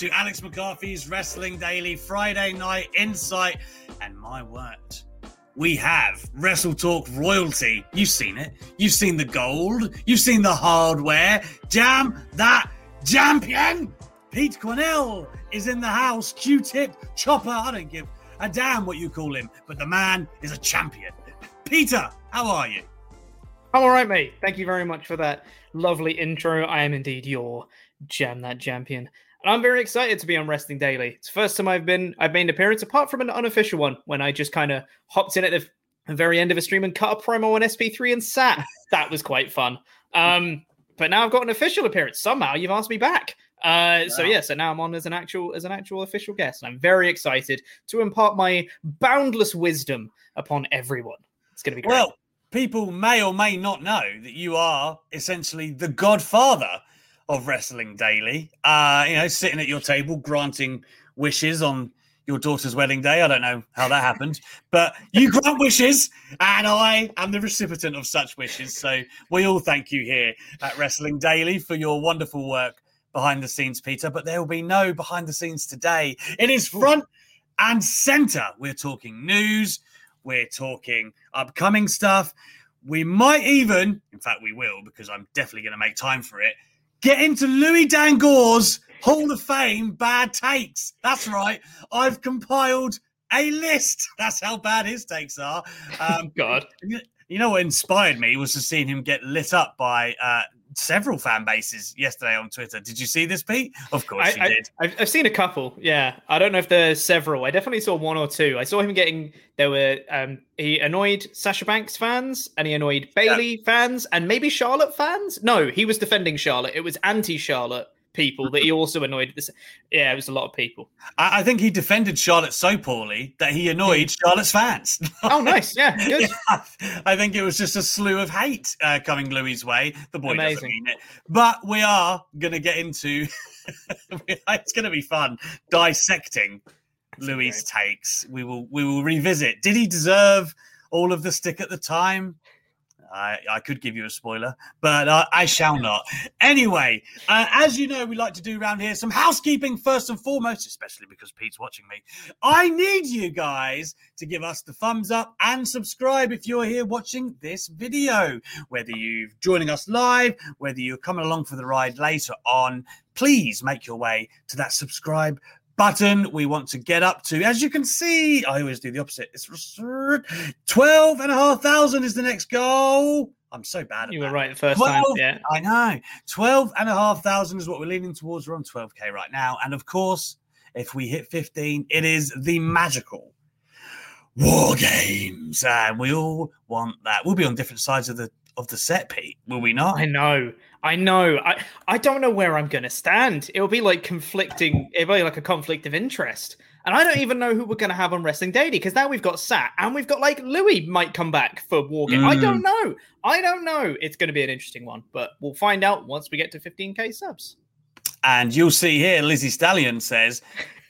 to Alex McCarthy's Wrestling Daily Friday Night Insight. And my word, we have Wrestle Talk royalty. You've seen it. You've seen the gold. You've seen the hardware. Jam that champion. Pete Cornell is in the house. Q-tip, chopper. I don't give a damn what you call him, but the man is a champion. Peter, how are you? I'm all right, mate. Thank you very much for that lovely intro. I am indeed your Jam That Champion. And I'm very excited to be on Wrestling Daily. It's the first time I've been I've made an appearance, apart from an unofficial one, when I just kind of hopped in at the, very end of a stream and cut a promo on SP3 and sat. That was quite fun. Um, but now I've got an official appearance. Somehow you've asked me back. Uh, So yeah, so now I'm on as an actual as an actual official guest, and I'm very excited to impart my boundless wisdom upon everyone. It's going to be great. Well, people may or may not know that you are essentially the godfather of Wrestling Daily. Uh, you know, sitting at your table granting wishes on your daughter's wedding day. I don't know how that happened, but you grant wishes, and I am the recipient of such wishes. So we all thank you here at Wrestling Daily for your wonderful work behind the scenes, Peter. But there will be no behind the scenes today. It is front and center. We're talking news. We're talking upcoming stuff. We might even, in fact, we will, because I'm definitely going to make time for it, get into Louis Dangoor's Hall of Fame bad takes. That's right. I've compiled a list. That's how bad his takes are. Um, God. You know what inspired me was to seeing him get lit up by uh, several fan bases yesterday on Twitter. Did you see this, Pete? Of course you I, did. I, I've, I've seen a couple. Yeah, I don't know if there's several. I definitely saw one or two. I saw him getting. There were. Um, he annoyed Sasha Banks fans, and he annoyed Bayley fans, and maybe Charlotte fans. No, he was defending Charlotte. It was anti-Charlotte people that he also annoyed. This, yeah, it was a lot of people. I, I think he defended Charlotte so poorly that he annoyed Charlotte's fans. Oh, nice. Yeah, good. Yeah, I think it was just a slew of hate uh, coming Louis' way. The boy doesn't mean it, but we are going to get into. it's going to be fun dissecting Louis' takes. We will we will revisit. Did he deserve all of the stick at the time? I, I could give you a spoiler, but uh, I shall not. Anyway, uh, as you know, we like to do around here some housekeeping first and foremost, especially because Pete's watching me. I need you guys to give us the thumbs up and subscribe if you're here watching this video. Whether you're joining us live, whether you're coming along for the ride later on, please make your way to that subscribe button. We want to get up to, as you can see, I always do the opposite. It's 12 and a half thousand is the next goal. I'm so bad at You that. were right the first time. Yeah. I know. 12 and a half thousand is what we're leaning towards. We're on 12k right now. And of course, if we hit 15, it is the magical war games. And we all want that. We'll be on different sides of the of the set, Pete, will we not? I know. I know. I, I don't know where I'm going to stand. It'll be like conflicting, it'll be like a conflict of interest. And I don't even know who we're going to have on Wrestling Daily because now we've got Sat and we've got like Louis might come back for Wargame. I don't mm. know. I don't know. It's going to be an interesting one, but we'll find out once we get to 15k subs. And you'll see here, Lizzie Stallion says,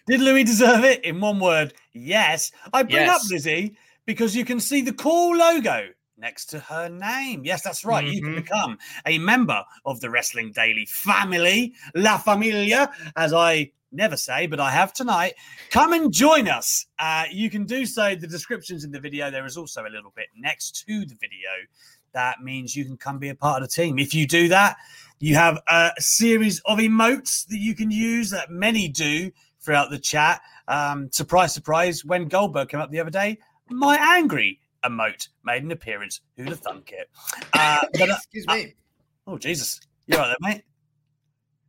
Did Louis deserve it? In one word, yes. I bring Yes. up Lizzie because you can see the cool logo next to her name. Yes, that's right. You can Mhm. become a member of the Wrestling Daily family, La Familia, as I never say, but I have tonight. Come and join us. Uh, you can do so. The description's in the video. There is also a little bit next to the video. That means you can come be a part of the team. If you do that, you have a series of emotes that you can use that many do throughout the chat. Um, surprise, surprise, when Goldberg came up the other day, my angry emote made an appearance. Who'd have thunk it? Uh, but, uh, Excuse me. oh, Jesus. You're right there, mate.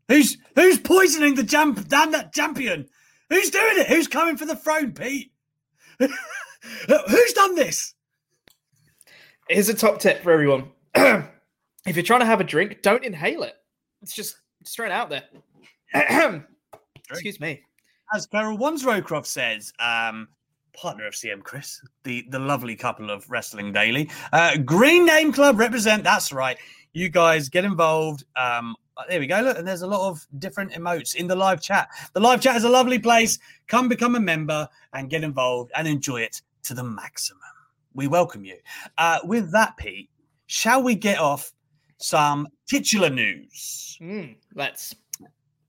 Who's who's poisoning the jump damn that champion? Who's doing it? Who's coming for the throne, Pete? who's done this? Here's a top tip for everyone. if you're trying to have a drink, don't inhale it. It's just straight out there. Excuse me. as Carol Wansrowcroft says, um, partner of CM Chris, the, the lovely couple of Wrestling Daily. Uh, Green Name Club represent. That's right. You guys get involved. Um, uh, there we go. Look, and there's a lot of different emotes in the live chat. The live chat is a lovely place. Come become a member and get involved and enjoy it to the maximum. We welcome you. Uh, with that, Pete, shall we get off some titular news? Mm, let's.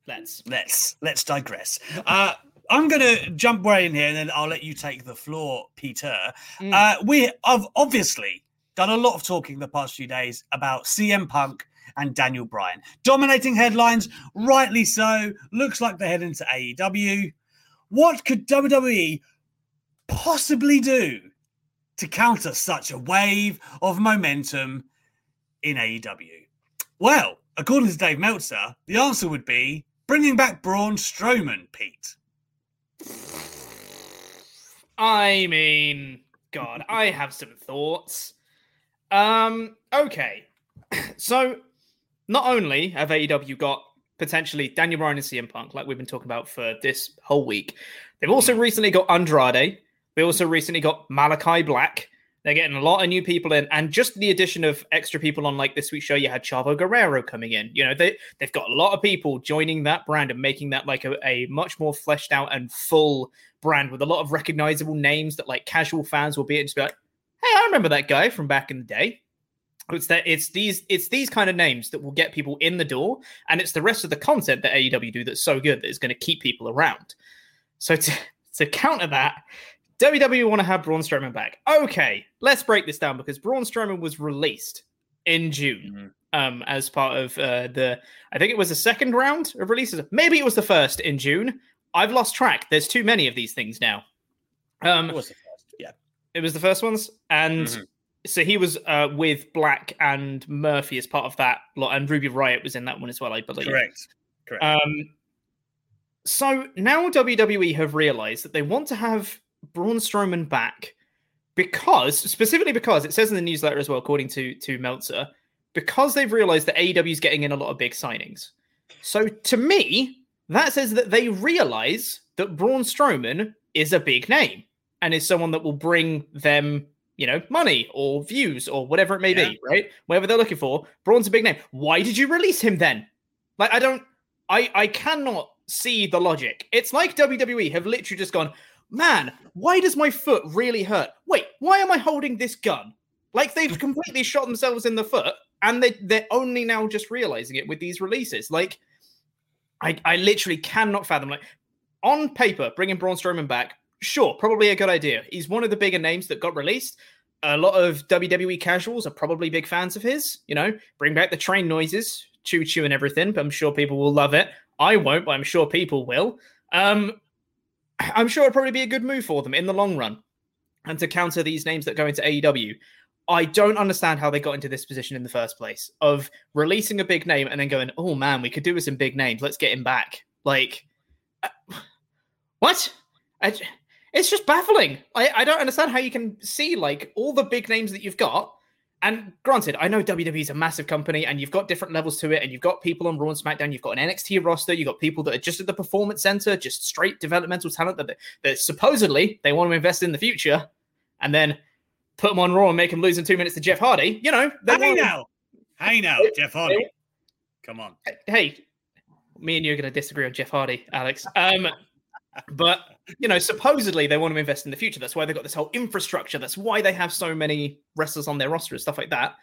Let's. let's let's digress. Uh, I'm gonna jump right in here, and then I'll let you take the floor, Peter. Mm. Uh, we have obviously done a lot of talking the past few days about CM Punk and Daniel Bryan dominating headlines, rightly so. Looks like they're heading to AEW. What could WWE possibly do to counter such a wave of momentum in AEW? Well, according to Dave Meltzer, the answer would be bringing back Braun Strowman, Pete. I mean, God, I have some thoughts. Um, okay. So, not only have AEW got potentially Daniel Bryan and CM Punk, like we've been talking about for this whole week, they've also recently got Andrade. They also recently got Malachi Black. They're getting a lot of new people in, and just the addition of extra people on like this week's show, you had Chavo Guerrero coming in. You know, they they've got a lot of people joining that brand and making that like a, a much more fleshed out and full brand with a lot of recognizable names that like casual fans will be able to be like, hey, I remember that guy from back in the day. It's that it's these it's these kind of names that will get people in the door, and it's the rest of the content that AEW do that's so good that is going to keep people around. So to, to counter that, WWE want to have Braun Strowman back. Okay, let's break this down because Braun Strowman was released in June um, as part of uh, the, I think it was the second round of releases. Maybe it was the first in June. I've lost track. There's too many of these things now. Um, What was the first? Yeah. it was the first ones, and Mhm. so he was uh, with Black and Murphy as part of that lot, and Ruby Riott was in that one as well, I believe. Correct. Correct. Um, so now WWE have realized that they want to have Braun Strowman back because, specifically because it says in the newsletter as well, according to to Meltzer, because they've realized that AEW is getting in a lot of big signings. So to me, that says that they realize that Braun Strowman is a big name and is someone that will bring them, you know, money or views or whatever it may Yeah. be, right? Whatever they're looking for. Braun's a big name. Why did you release him then? Like, I don't, I, I cannot see the logic. It's like WWE have literally just gone, man, why does my foot really hurt? Wait, why am I holding this gun? Like they've completely shot themselves in the foot, and they they're only now just realizing it with these releases. Like, I I literally cannot fathom. Like on paper, bringing Braun Strowman back, sure, probably a good idea. He's one of the bigger names that got released. A lot of WWE casuals are probably big fans of his. You know, bring back the train noises, choo choo and everything. But I'm sure people will love it. I won't, but I'm sure people will. Um, I'm sure it'd probably be a good move for them in the long run. And to counter these names that go into AEW, I don't understand how they got into this position in the first place of releasing a big name and then going, oh man, we could do with some big names. Let's get him back. Like, uh, what? I it's just baffling. I, I don't understand how you can see like all the big names that you've got. And granted, I know WWE is a massive company and you've got different levels to it, and you've got people on Raw and SmackDown, you've got an NXT roster, you've got people that are just at the performance center, just straight developmental talent that, they, that supposedly they want to invest in the future, and then put them on Raw and make them lose in two minutes to Jeff Hardy. You know, they Hey now. Hey now, Jeff Hardy. Come on. hey, me and you are going to disagree on Jeff Hardy, Alex. Um, but you know, supposedly they want to invest in the future. That's why they've got this whole infrastructure. That's why they have so many wrestlers on their roster and stuff like that.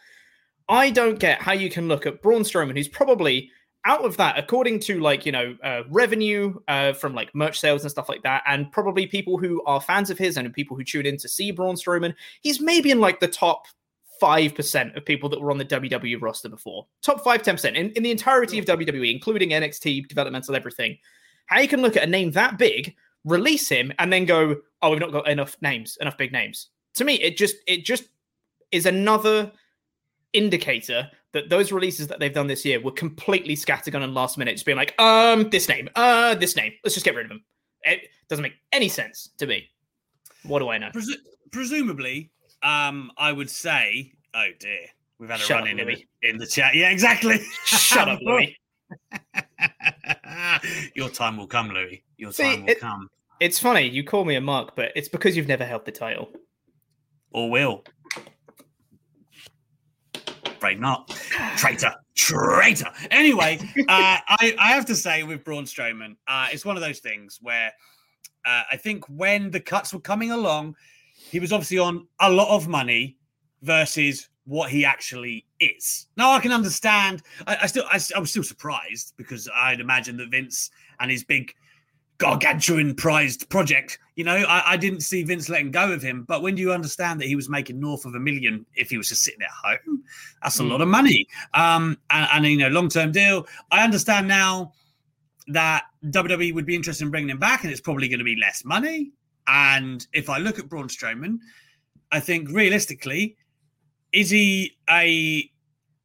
I don't get how you can look at Braun Strowman, who's probably out of that, according to like you know uh, revenue uh, from like merch sales and stuff like that, and probably people who are fans of his and people who tune in to see Braun Strowman, he's maybe in like the top five percent of people that were on the WWE roster before. Top five, ten percent in, in the entirety of WWE, including NXT, developmental, everything. How you can look at a name that big, release him, and then go, "Oh, we've not got enough names, enough big names." To me, it just it just is another indicator that those releases that they've done this year were completely scattergun and last minute, just being like, um, this name, uh, this name, let's just get rid of them. It doesn't make any sense to me. What do I know? Presu- presumably, um, I would say, oh dear, we've had a Shut run up, in, in the, in the chat. Yeah, exactly. Shut up, Louis. Your time will come, Louis. Your See, time will it- come, It's funny you call me a mark, but it's because you've never held the title. or will. Afraid not. Traitor. Traitor. Anyway, uh, I, I have to say with Braun Strowman, uh, it's one of those things where uh, I think when the cuts were coming along, he was obviously on a lot of money versus what he actually is. Now I can understand. I, I still, I, I was still surprised because I'd imagine that Vince and his big gargantuan prized project. You know, I, I didn't see Vince letting go of him. But when do you understand that he was making north of a million if he was just sitting at home, that's a Mm. lot of money. Um, and, and you know, long term deal. I understand now that WWE would be interested in bringing him back, and it's probably going to be less money. And if I look at Braun Strowman, I think realistically, is he a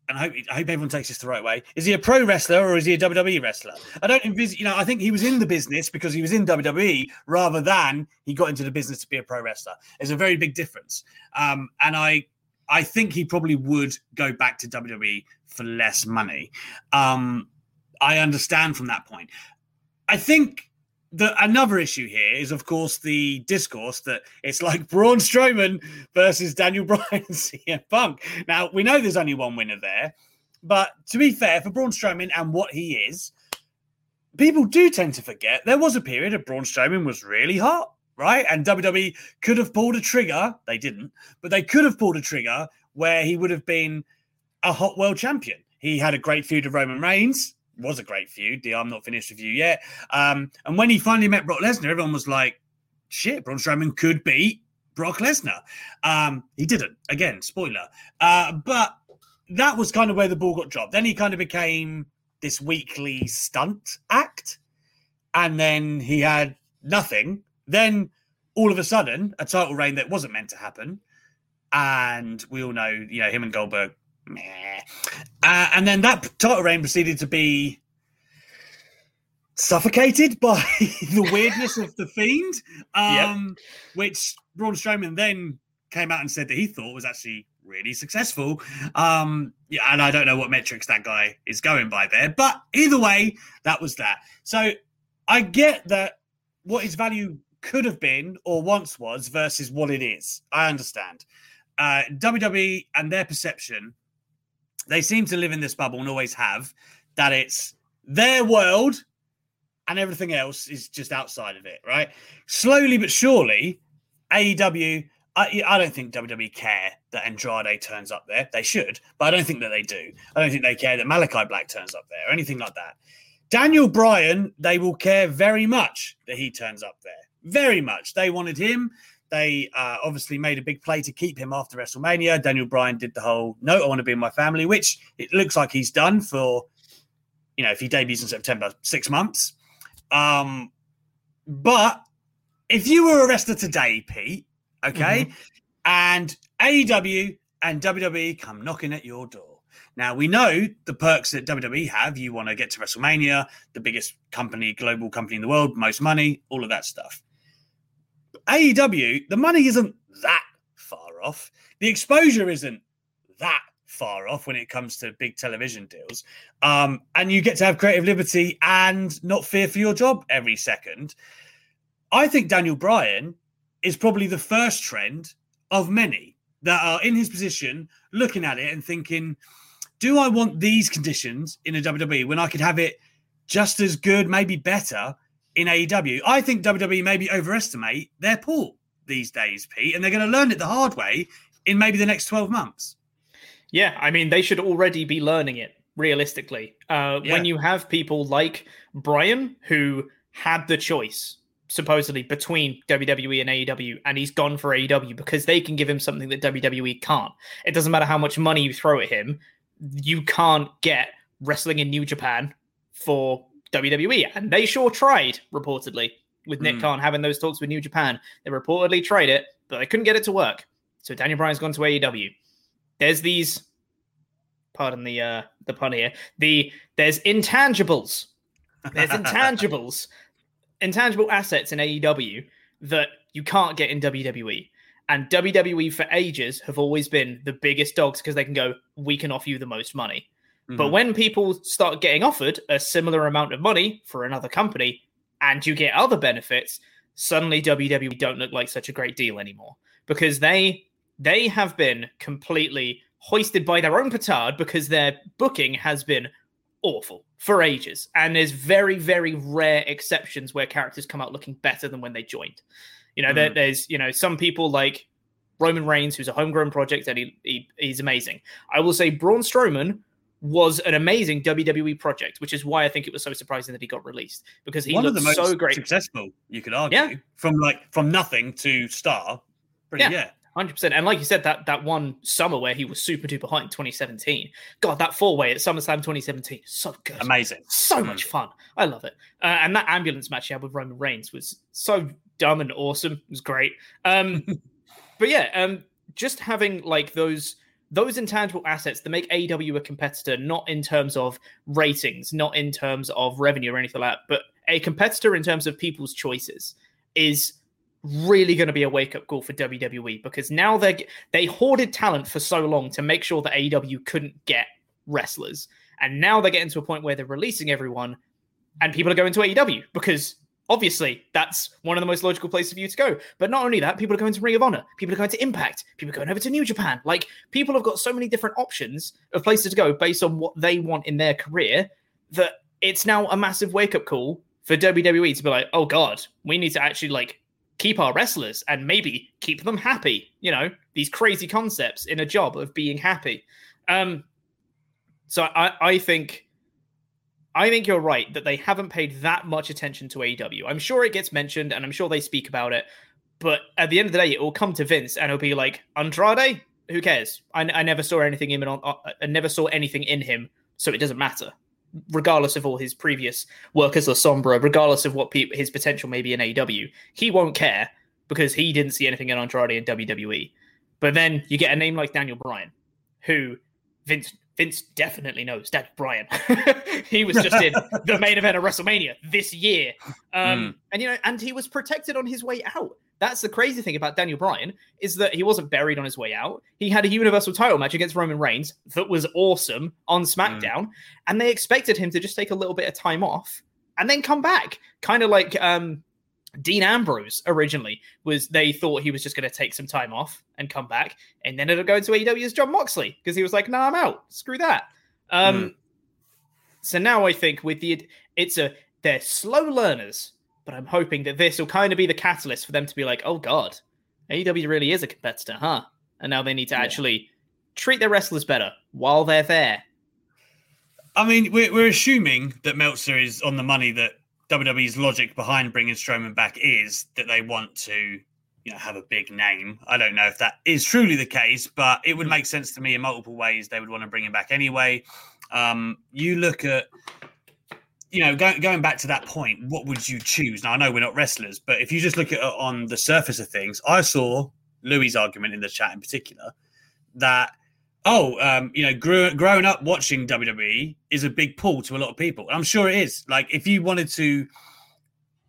and I hope, I hope everyone takes this the right way. Is he a pro wrestler or is he a WWE wrestler? I don't envisage, you know, I think he was in the business because he was in WWE rather than he got into the business to be a pro wrestler. There's a very big difference. Um, and I, I think he probably would go back to WWE for less money. Um, I understand from that point. I think the another issue here is, of course, the discourse that it's like Braun Strowman versus Daniel Bryan and CM Punk. Now we know there's only one winner there, but to be fair, for Braun Strowman and what he is, people do tend to forget there was a period of Braun Strowman was really hot, right? And WWE could have pulled a trigger. They didn't, but they could have pulled a trigger where he would have been a hot world champion. He had a great feud with Roman Reigns. Was a great feud. The I'm not finished with you yet. Um, and when he finally met Brock Lesnar, everyone was like, "Shit, Braun Strowman could beat Brock Lesnar." Um, he didn't. Again, spoiler. Uh, but that was kind of where the ball got dropped. Then he kind of became this weekly stunt act, and then he had nothing. Then all of a sudden, a title reign that wasn't meant to happen, and we all know, you know, him and Goldberg. Meh. Uh, and then that title reign proceeded to be suffocated by the weirdness of the fiend, um, which Braun Strowman then came out and said that he thought was actually really successful. Um, yeah, and I don't know what metrics that guy is going by there, but either way, that was that. So I get that what his value could have been or once was versus what it is. I understand. Uh, WWE and their perception, they seem to live in this bubble and always have that it's their world and everything else is just outside of it, right? Slowly but surely, AEW. I, I don't think WWE care that Andrade turns up there. They should, but I don't think that they do. I don't think they care that Malachi Black turns up there or anything like that. Daniel Bryan, they will care very much that he turns up there. Very much. They wanted him. They uh, obviously made a big play to keep him after WrestleMania. Daniel Bryan did the whole "No, I want to be in my family," which it looks like he's done for, you know, if he debuts in September, six months. Um, but if you were a wrestler today, Pete, okay, and AEW and WWE come knocking at your door. Now we know the perks that WWE have. You want to get to WrestleMania, the biggest company, global company in the world, most money, all of that stuff. AEW, the money isn't that far off. The exposure isn't that far off when it comes to big television deals. Um, and you get to have creative liberty and not fear for your job every second. I think Daniel Bryan is probably the first trend of many that are in his position looking at it and thinking, do I want these conditions in a WWE when I could have it just as good, maybe better in AEW. I think WWE maybe overestimate their pool these days, Pete, and they're going to learn it the hard way in maybe the next 12 months. Yeah, I mean, they should already be learning it realistically. Uh, yeah. When you have people like Bryan, who had the choice supposedly between WWE and AEW, and he's gone for AEW because they can give him something that WWE can't. It doesn't matter how much money you throw at him, you can't get wrestling in New Japan for WWE. And they sure tried, reportedly, with Nick mm. Khan having those talks with New Japan. They reportedly tried it, but they couldn't get it to work. So Daniel Bryan's gone to AEW. There's these pardon the uh the pun here. The there's intangibles. There's intangibles, intangible assets in AEW that you can't get in WWE. And WWE for ages have always been the biggest dogs because they can go, we can offer you the most money. Mm-hmm. But when people start getting offered a similar amount of money for another company and you get other benefits, suddenly WWE don't look like such a great deal anymore because they they have been completely hoisted by their own petard because their booking has been awful for ages. And there's very, very rare exceptions where characters come out looking better than when they joined. You know, mm. there, there's, you know, some people like Roman Reigns, who's a homegrown project, and he, he, he's amazing. I will say Braun Strowman was an amazing WWE project, which is why I think it was so surprising that he got released because he one of the most so great. successful. You could argue, yeah. from like from nothing to star. Pretty, yeah. yeah. Hundred percent, and like you said, that that one summer where he was super duper hot in 2017. God, that four way at SummerSlam 2017, so good, amazing, so mm. much fun. I love it. Uh, and that ambulance match he had with Roman Reigns was so dumb and awesome. It was great. Um, but yeah, um, just having like those those intangible assets that make AEW a competitor, not in terms of ratings, not in terms of revenue or anything like that, but a competitor in terms of people's choices, is really going to be a wake up call for WWE because now they they hoarded talent for so long to make sure that AEW couldn't get wrestlers, and now they're getting to a point where they're releasing everyone, and people are going to AEW because obviously that's one of the most logical places for you to go. But not only that, people are going to Ring of Honor, people are going to Impact, people are going over to New Japan. Like people have got so many different options of places to go based on what they want in their career that it's now a massive wake up call for WWE to be like, oh god, we need to actually like keep our wrestlers and maybe keep them happy. You know, these crazy concepts in a job of being happy. Um, so I, I think I think you're right that they haven't paid that much attention to AEW. I'm sure it gets mentioned and I'm sure they speak about it, but at the end of the day, it will come to Vince and it'll be like Andrade. Who cares? I, I never saw anything in on. Uh, I never saw anything in him, so it doesn't matter regardless of all his previous work as La Sombra, regardless of what pe- his potential may be in AEW, he won't care because he didn't see anything in Andrade in WWE. But then you get a name like Daniel Bryan, who Vince Vince definitely knows. Daniel Bryan. he was just in the main event of WrestleMania this year, um, mm. and you know, and he was protected on his way out. That's the crazy thing about Daniel Bryan is that he wasn't buried on his way out. He had a Universal title match against Roman Reigns that was awesome on SmackDown, mm. and they expected him to just take a little bit of time off and then come back, kind of like um, Dean Ambrose originally was. They thought he was just going to take some time off and come back, and then it'll go into AEW as Jon Moxley because he was like, "Nah, I'm out. Screw that." Um, mm. So now I think with the it's a they're slow learners but I'm hoping that this will kind of be the catalyst for them to be like, oh god, AEW really is a competitor, huh? And now they need to yeah. actually treat their wrestlers better while they're there. I mean, we're, we're assuming that Meltzer is on the money that WWE's logic behind bringing Strowman back is that they want to, you know, have a big name. I don't know if that is truly the case, but it would make sense to me in multiple ways. They would want to bring him back anyway. Um, you look at you know, going going back to that point, what would you choose? Now I know we're not wrestlers, but if you just look at it on the surface of things, I saw Louis' argument in the chat in particular that oh, um, you know, grew, growing up watching WWE is a big pull to a lot of people. I'm sure it is. Like if you wanted to,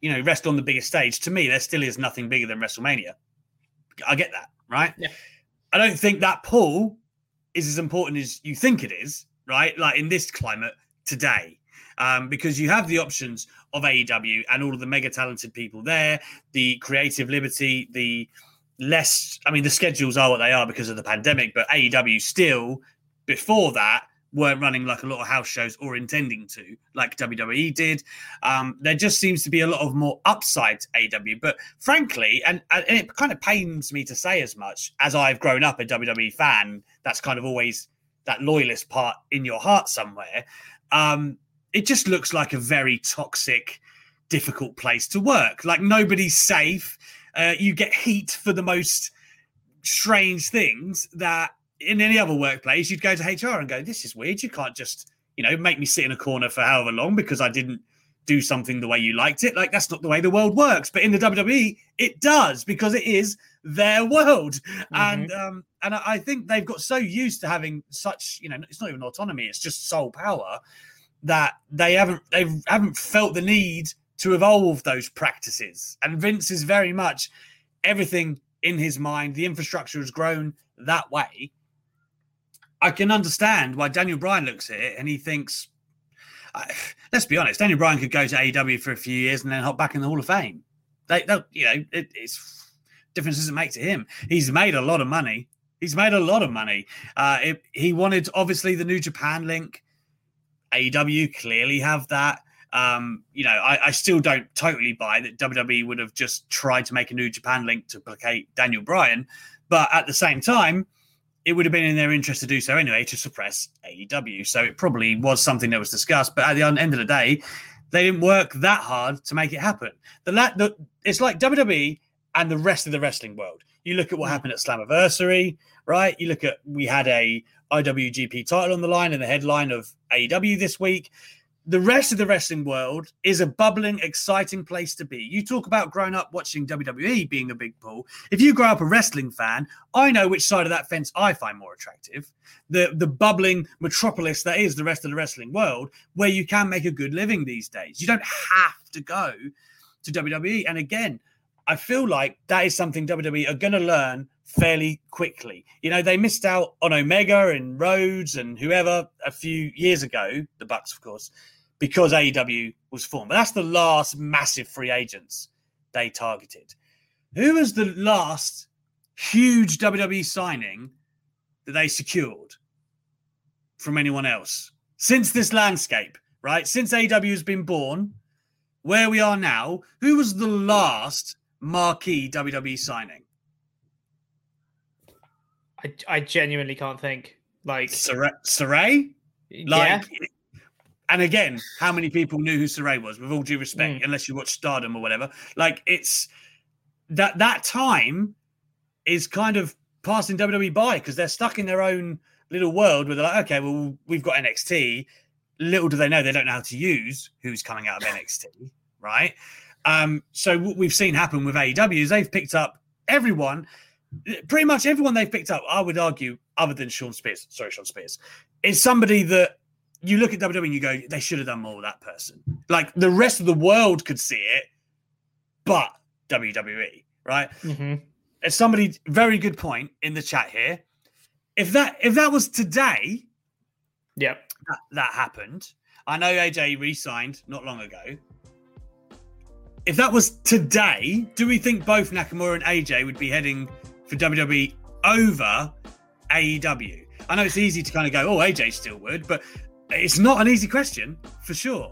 you know, rest on the biggest stage, to me there still is nothing bigger than WrestleMania. I get that, right? Yeah. I don't think that pull is as important as you think it is, right? Like in this climate today um, because you have the options of AEW and all of the mega talented people there, the creative liberty, the less. I mean, the schedules are what they are because of the pandemic, but AEW still before that weren't running like a lot of house shows or intending to, like WWE did. Um, there just seems to be a lot of more upside to AEW. But frankly, and, and it kind of pains me to say as much as I've grown up a WWE fan, that's kind of always that loyalist part in your heart somewhere. Um, it just looks like a very toxic, difficult place to work. Like nobody's safe. Uh, you get heat for the most strange things that in any other workplace, you'd go to HR and go, "This is weird. You can't just, you know, make me sit in a corner for however long because I didn't do something the way you liked it. Like that's not the way the world works. But in the WWE, it does because it is their world. Mm-hmm. And um, and I think they've got so used to having such, you know, it's not even autonomy; it's just sole power that they haven't they haven't felt the need to evolve those practices. And Vince is very much everything in his mind. The infrastructure has grown that way I can understand why Daniel Bryan looks at it and he thinks, uh, let's be honest, Daniel Bryan could go to AEW for a few years and then hop back in the Hall of Fame. They, you know, it, it's difference doesn't make to him. He's made a lot of money. He's made a lot of money. Uh, it, he wanted obviously the New Japan link. AEW clearly have that. Um, you know, I, I, still don't totally buy that WWE would have just tried to make a New Japan link to placate Daniel Bryan, but at the same time, it would have been in their interest to do so anyway to suppress AEW. So it probably was something that was discussed. But at the end of the day, they didn't work that hard to make it happen. The, the it's like WWE and the rest of the wrestling world. You look at what happened at Slammiversary, right? You look at we had a IWGP title on the line in the headline of AEW this week the rest of the wrestling world is a bubbling, exciting place to be. You talk about growing up watching WWE being a big pull. If you grow up a wrestling fan, I know which side of that fence I find more attractive. The the bubbling metropolis that is the rest of the wrestling world, where you can make a good living these days. You don't have to go to WWE. And again, I feel like that is something WWE are going to learn fairly quickly. You know, they missed out on Omega and Rhodes and whoever a few years ago, the Bucks, of course because AEW was formed. But that's the last massive free agents they targeted. Who was the last huge WWE signing that they secured from anyone else since this landscape, right? Since AEW has been born, where we are now, who was the last marquee WWE signing? I, I genuinely can't think. Like Sarray? Like yeah and again, how many people knew who Sarray was? With all due respect, mm. unless you watch Stardom or whatever, like it's that that time is kind of passing WWE by because they're stuck in their own little world where they're like, okay, well, we've got NXT. Little do they know they don't know how to use who's coming out of NXT, right? Um, so what we've seen happen with AEW is they've picked up everyone, pretty much everyone they've picked up. I would argue, other than Sean Spears, sorry, Shawn Spears, is somebody that you look at WWE and you go, they should have done more with that person. Like the rest of the world could see it, but WWE, right? Mm-hmm. Somebody very good point in the chat here. If that if that was today, yep, that, that happened. I know AJ re-signed not long ago. If that was today, do we think both Nakamura and AJ would be heading for WWE over AEW? I know it's easy to kind of go, oh, AJ still would, but it's not an easy question, for sure.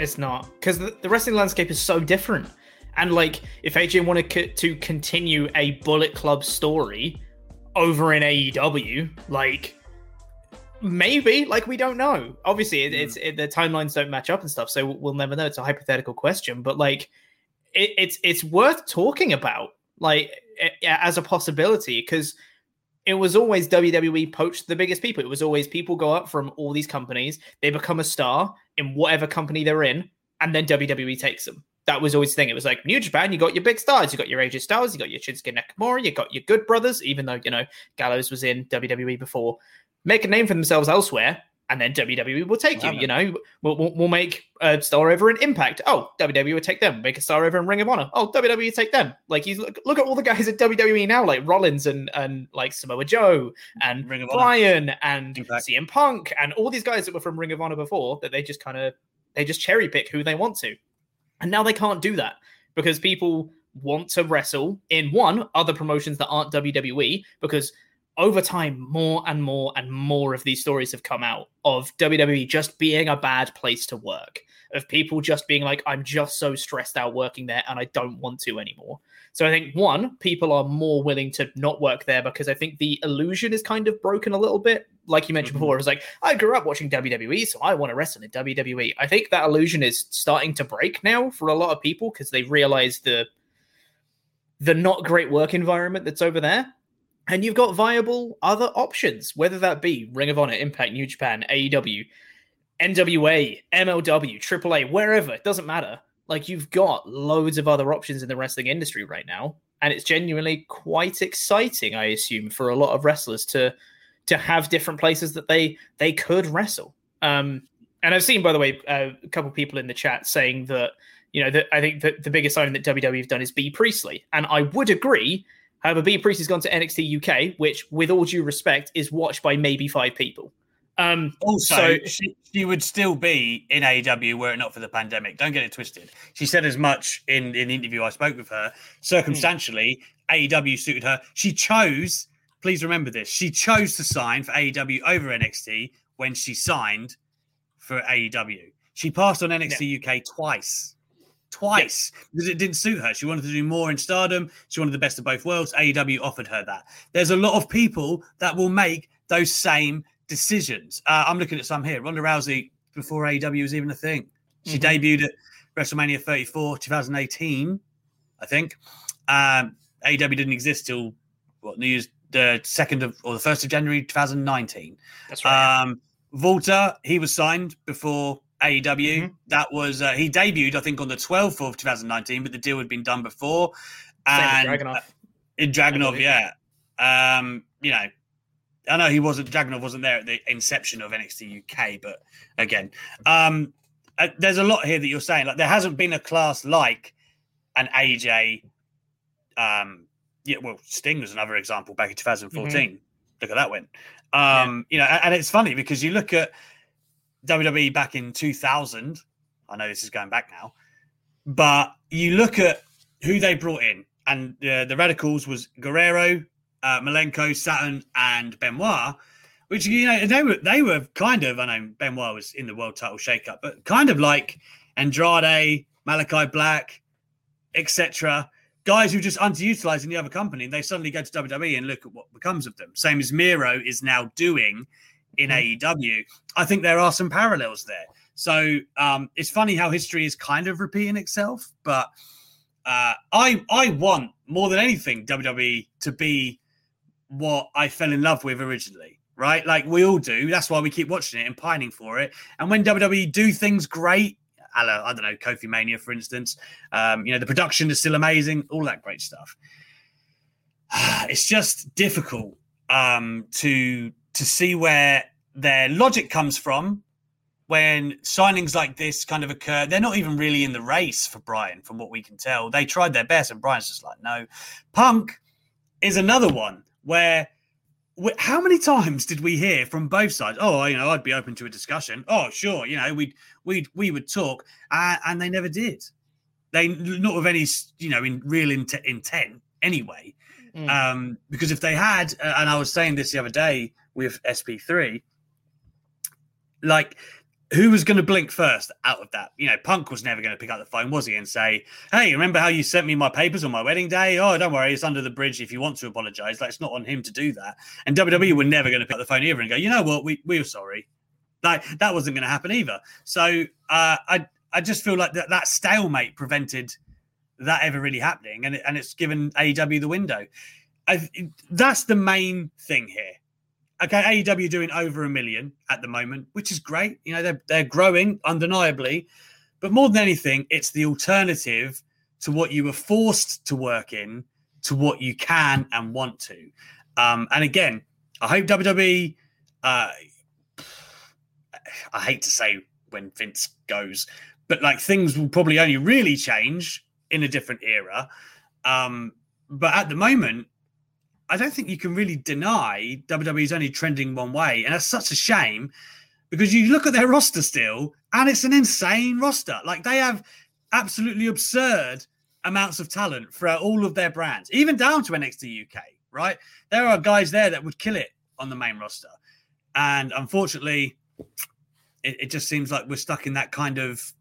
It's not because the, the wrestling landscape is so different. And like, if AJ wanted c- to continue a Bullet Club story over in AEW, like maybe, like we don't know. Obviously, it, it's mm. it, the timelines don't match up and stuff, so we'll never know. It's a hypothetical question, but like, it, it's it's worth talking about, like as a possibility, because it was always WWE poached the biggest people. It was always people go up from all these companies, they become a star in whatever company they're in, and then WWE takes them. That was always the thing. It was like New Japan, you got your big stars, you got your AJ Styles, you got your Shinsuke Nakamura, you got your good brothers, even though, you know, Gallows was in WWE before. Make a name for themselves elsewhere, and then WWE will take you. You know, we'll, we'll, we'll make a star over in Impact. Oh, WWE will take them. Make a star over in Ring of Honor. Oh, WWE take them. Like you look, look at all the guys at WWE now, like Rollins and and like Samoa Joe and Ring of Honor. Bryan and Impact. CM Punk and all these guys that were from Ring of Honor before that they just kind of they just cherry pick who they want to. And now they can't do that because people want to wrestle in one other promotions that aren't WWE because over time more and more and more of these stories have come out of WWE just being a bad place to work of people just being like I'm just so stressed out working there and I don't want to anymore. So I think one people are more willing to not work there because I think the illusion is kind of broken a little bit like you mentioned mm-hmm. before it was like I grew up watching WWE so I want to wrestle in WWE. I think that illusion is starting to break now for a lot of people because they realize the the not great work environment that's over there. And you've got viable other options, whether that be Ring of Honor, Impact, New Japan, AEW, NWA, MLW, AAA, wherever, it doesn't matter. Like you've got loads of other options in the wrestling industry right now. And it's genuinely quite exciting, I assume, for a lot of wrestlers to to have different places that they they could wrestle. Um, and I've seen, by the way, uh, a couple people in the chat saying that you know that I think that the biggest signing that WWE have done is Bea Priestley, and I would agree. However, Bea Priestley's gone to NXT UK, which, with all due respect, is watched by maybe five people. Um, Also, so- she, she would still be in AEW were it not for the pandemic. Don't get it twisted. She said as much in, in the interview I spoke with her. Circumstantially, AEW suited her. She chose, please remember this, she chose to sign for AEW over NXT when she signed for AEW. She passed on NXT UK twice. Twice because it didn't suit her. She wanted to do more in stardom. She wanted the best of both worlds. AEW offered her that. There's a lot of people that will make those same decisions. Uh, I'm looking at some here. Ronda Rousey, before AEW was even a thing, she debuted at WrestleMania 34, 2018, I think. Um, AEW didn't exist till what New Year's the second of or the first of January 2019. That's right. Um, Walter, he was signed before AEW. That was uh, he debuted, I think, on the 12th of 2019, but the deal had been done before. And Dragunov. in Dragunov, yeah. Um, you know, I know he wasn't Dragunov wasn't there at the inception of NXT UK, but again, um, uh, there's a lot here that you're saying. Like there hasn't been a class like an AJ. Um, yeah, well, Sting was another example back in 2014. Look at that win. Um, you know, and, and it's funny because you look at WWE back in 2000. I know this is going back now, but you look at who they brought in, and uh, the Radicalz was Guerrero, uh, Malenko, Saturn, and Benoit. Which you know they were they were kind of I know Benoit was in the world title shakeup, but kind of like Andrade, Malachi Black, etc. Guys who just underutilized in the other company, they suddenly go to WWE and look at what becomes of them. Same as Miro is now doing in AEW. I think there are some parallels there. So um, it's funny how history is kind of repeating itself, but uh, I I want more than anything WWE to be what I fell in love with originally, right? Like we all do. That's why we keep watching it and pining for it. And when WWE do things great, a la, I don't know, Kofi Mania, for instance, um, you know, the production is still amazing, all that great stuff. it's just difficult um, to to see where their logic comes from when signings like this kind of occur. They're not even really in the race for Bryan, from what we can tell. They tried their best, and Bryan's just like, no. Punk is another one where. How many times did we hear from both sides? Oh, you know, I'd be open to a discussion. Oh, sure, you know, we'd we we would talk, uh, and they never did. They not of any, you know, in real int- intent anyway. Mm. Um, because if they had, uh, and I was saying this the other day with SP3, like who was going to blink first out of that? You know, Punk was never going to pick up the phone, was he, and say, "Hey, remember how you sent me my papers on my wedding day? Oh, don't worry, it's under the bridge. If you want to apologize, like it's not on him to do that." And WWE were never going to pick up the phone either and go, "You know what? We we were sorry." Like that wasn't going to happen either. So uh, I I just feel like that that stalemate prevented that ever really happening, and it, and it's given AEW the window. I, that's the main thing here. Okay, AEW doing over a million at the moment, which is great. You know they're they're growing undeniably, but more than anything, it's the alternative to what you were forced to work in to what you can and want to. Um, and again, I hope WWE. Uh, I hate to say when Vince goes, but like things will probably only really change in a different era. Um, but at the moment, I don't think you can really deny WWE is only trending one way. And that's such a shame because you look at their roster still, and it's an insane roster. Like they have absolutely absurd amounts of talent throughout all of their brands, even down to NXT UK, right? There are guys there that would kill it on the main roster. And unfortunately, it, it just seems like we're stuck in that kind of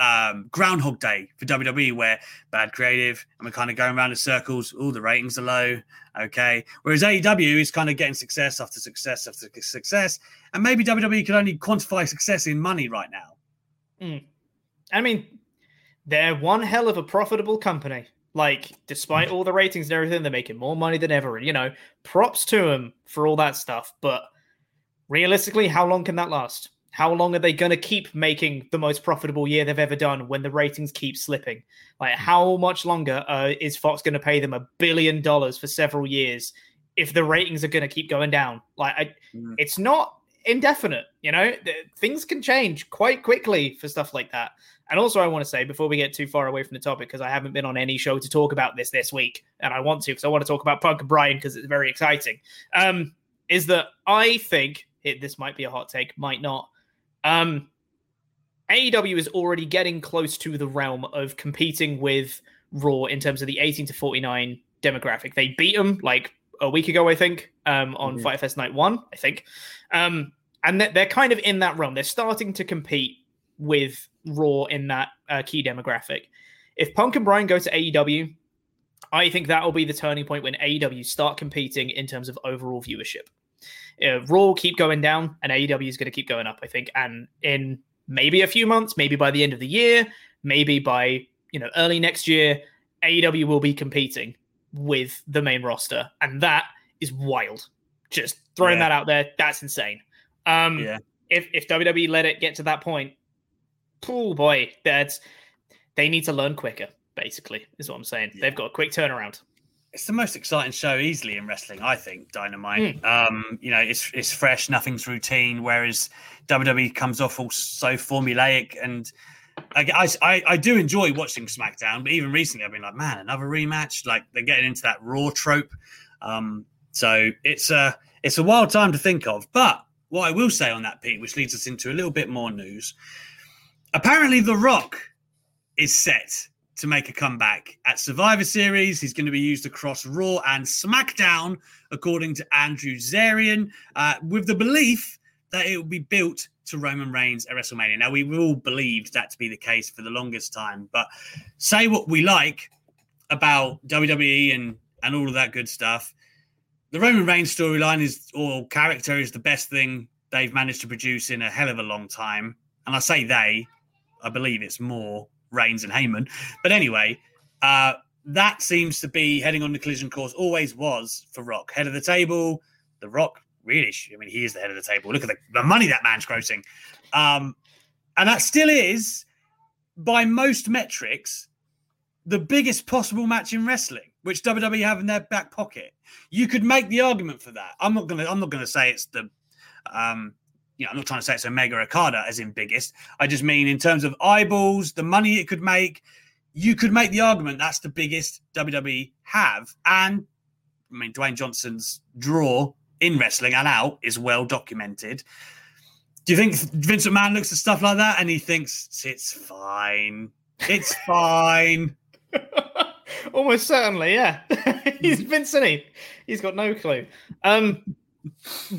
um, Groundhog Day for WWE, where bad creative and we're kind of going around in circles. All the ratings are low. Okay. Whereas AEW is kind of getting success after success after success. And maybe WWE can only quantify success in money right now. Mm. I mean, they're one hell of a profitable company. Like, despite all the ratings and everything, they're making more money than ever. And, you know, props to them for all that stuff. But realistically, how long can that last? How long are they going to keep making the most profitable year they've ever done when the ratings keep slipping? Like, how much longer uh, is Fox going to pay them a billion dollars for several years if the ratings are going to keep going down? Like, I, mm. it's not indefinite. You know, things can change quite quickly for stuff like that. And also, I want to say before we get too far away from the topic, because I haven't been on any show to talk about this this week, and I want to because I want to talk about Punk and Bryan because it's very exciting. Um, is that I think it, this might be a hot take, might not. Um, AEW is already getting close to the realm of competing with Raw in terms of the 18 to 49 demographic. They beat them like a week ago, I think, um, on mm-hmm. Fight Fest Night One, I think. Um, and they're kind of in that realm. They're starting to compete with Raw in that uh, key demographic. If Punk and Bryan go to AEW, I think that will be the turning point when AEW start competing in terms of overall viewership uh, Raw keep going down, and AEW is going to keep going up. I think, and in maybe a few months, maybe by the end of the year, maybe by you know early next year, AEW will be competing with the main roster, and that is wild. Just throwing yeah. that out there, that's insane. Um, yeah. If if WWE let it get to that point, oh boy, that's they need to learn quicker. Basically, is what I'm saying. Yeah. They've got a quick turnaround it's the most exciting show easily in wrestling, I think. Dynamite, mm. um, you know, it's it's fresh, nothing's routine. Whereas WWE comes off all so formulaic, and I, I I do enjoy watching SmackDown. But even recently, I've been like, man, another rematch. Like they're getting into that Raw trope. Um, so it's a it's a wild time to think of. But what I will say on that, Pete, which leads us into a little bit more news. Apparently, The Rock is set to make a comeback at Survivor Series. He's going to be used across Raw and SmackDown, according to Andrew Zarian, uh, with the belief that it will be built to Roman Reigns at WrestleMania. Now, we all believed that to be the case for the longest time, but say what we like about WWE and, and all of that good stuff. The Roman Reigns storyline is, or character is the best thing they've managed to produce in a hell of a long time. And I say they, I believe it's more Reigns and Heyman. But anyway, uh, that seems to be heading on the collision course, always was for Rock. Head of the table, The Rock, really, I mean, he is the head of the table. Look at the, the money that man's grossing. Um, and that still is, by most metrics, the biggest possible match in wrestling. which WWE have in their back pocket. You could make the argument for that. I'm not gonna. I'm not gonna say it's the. Um, you know, I'm not trying to say it's a mega Okada as in biggest. I just mean in terms of eyeballs, the money it could make. You could make the argument that's the biggest WWE have, and I mean Dwayne Johnson's draw in wrestling and out is well documented. Do you think Vince McMahon looks at stuff like that and he thinks it's fine? It's fine. Almost certainly, yeah. He's Vincent. He? He's got no clue. Um,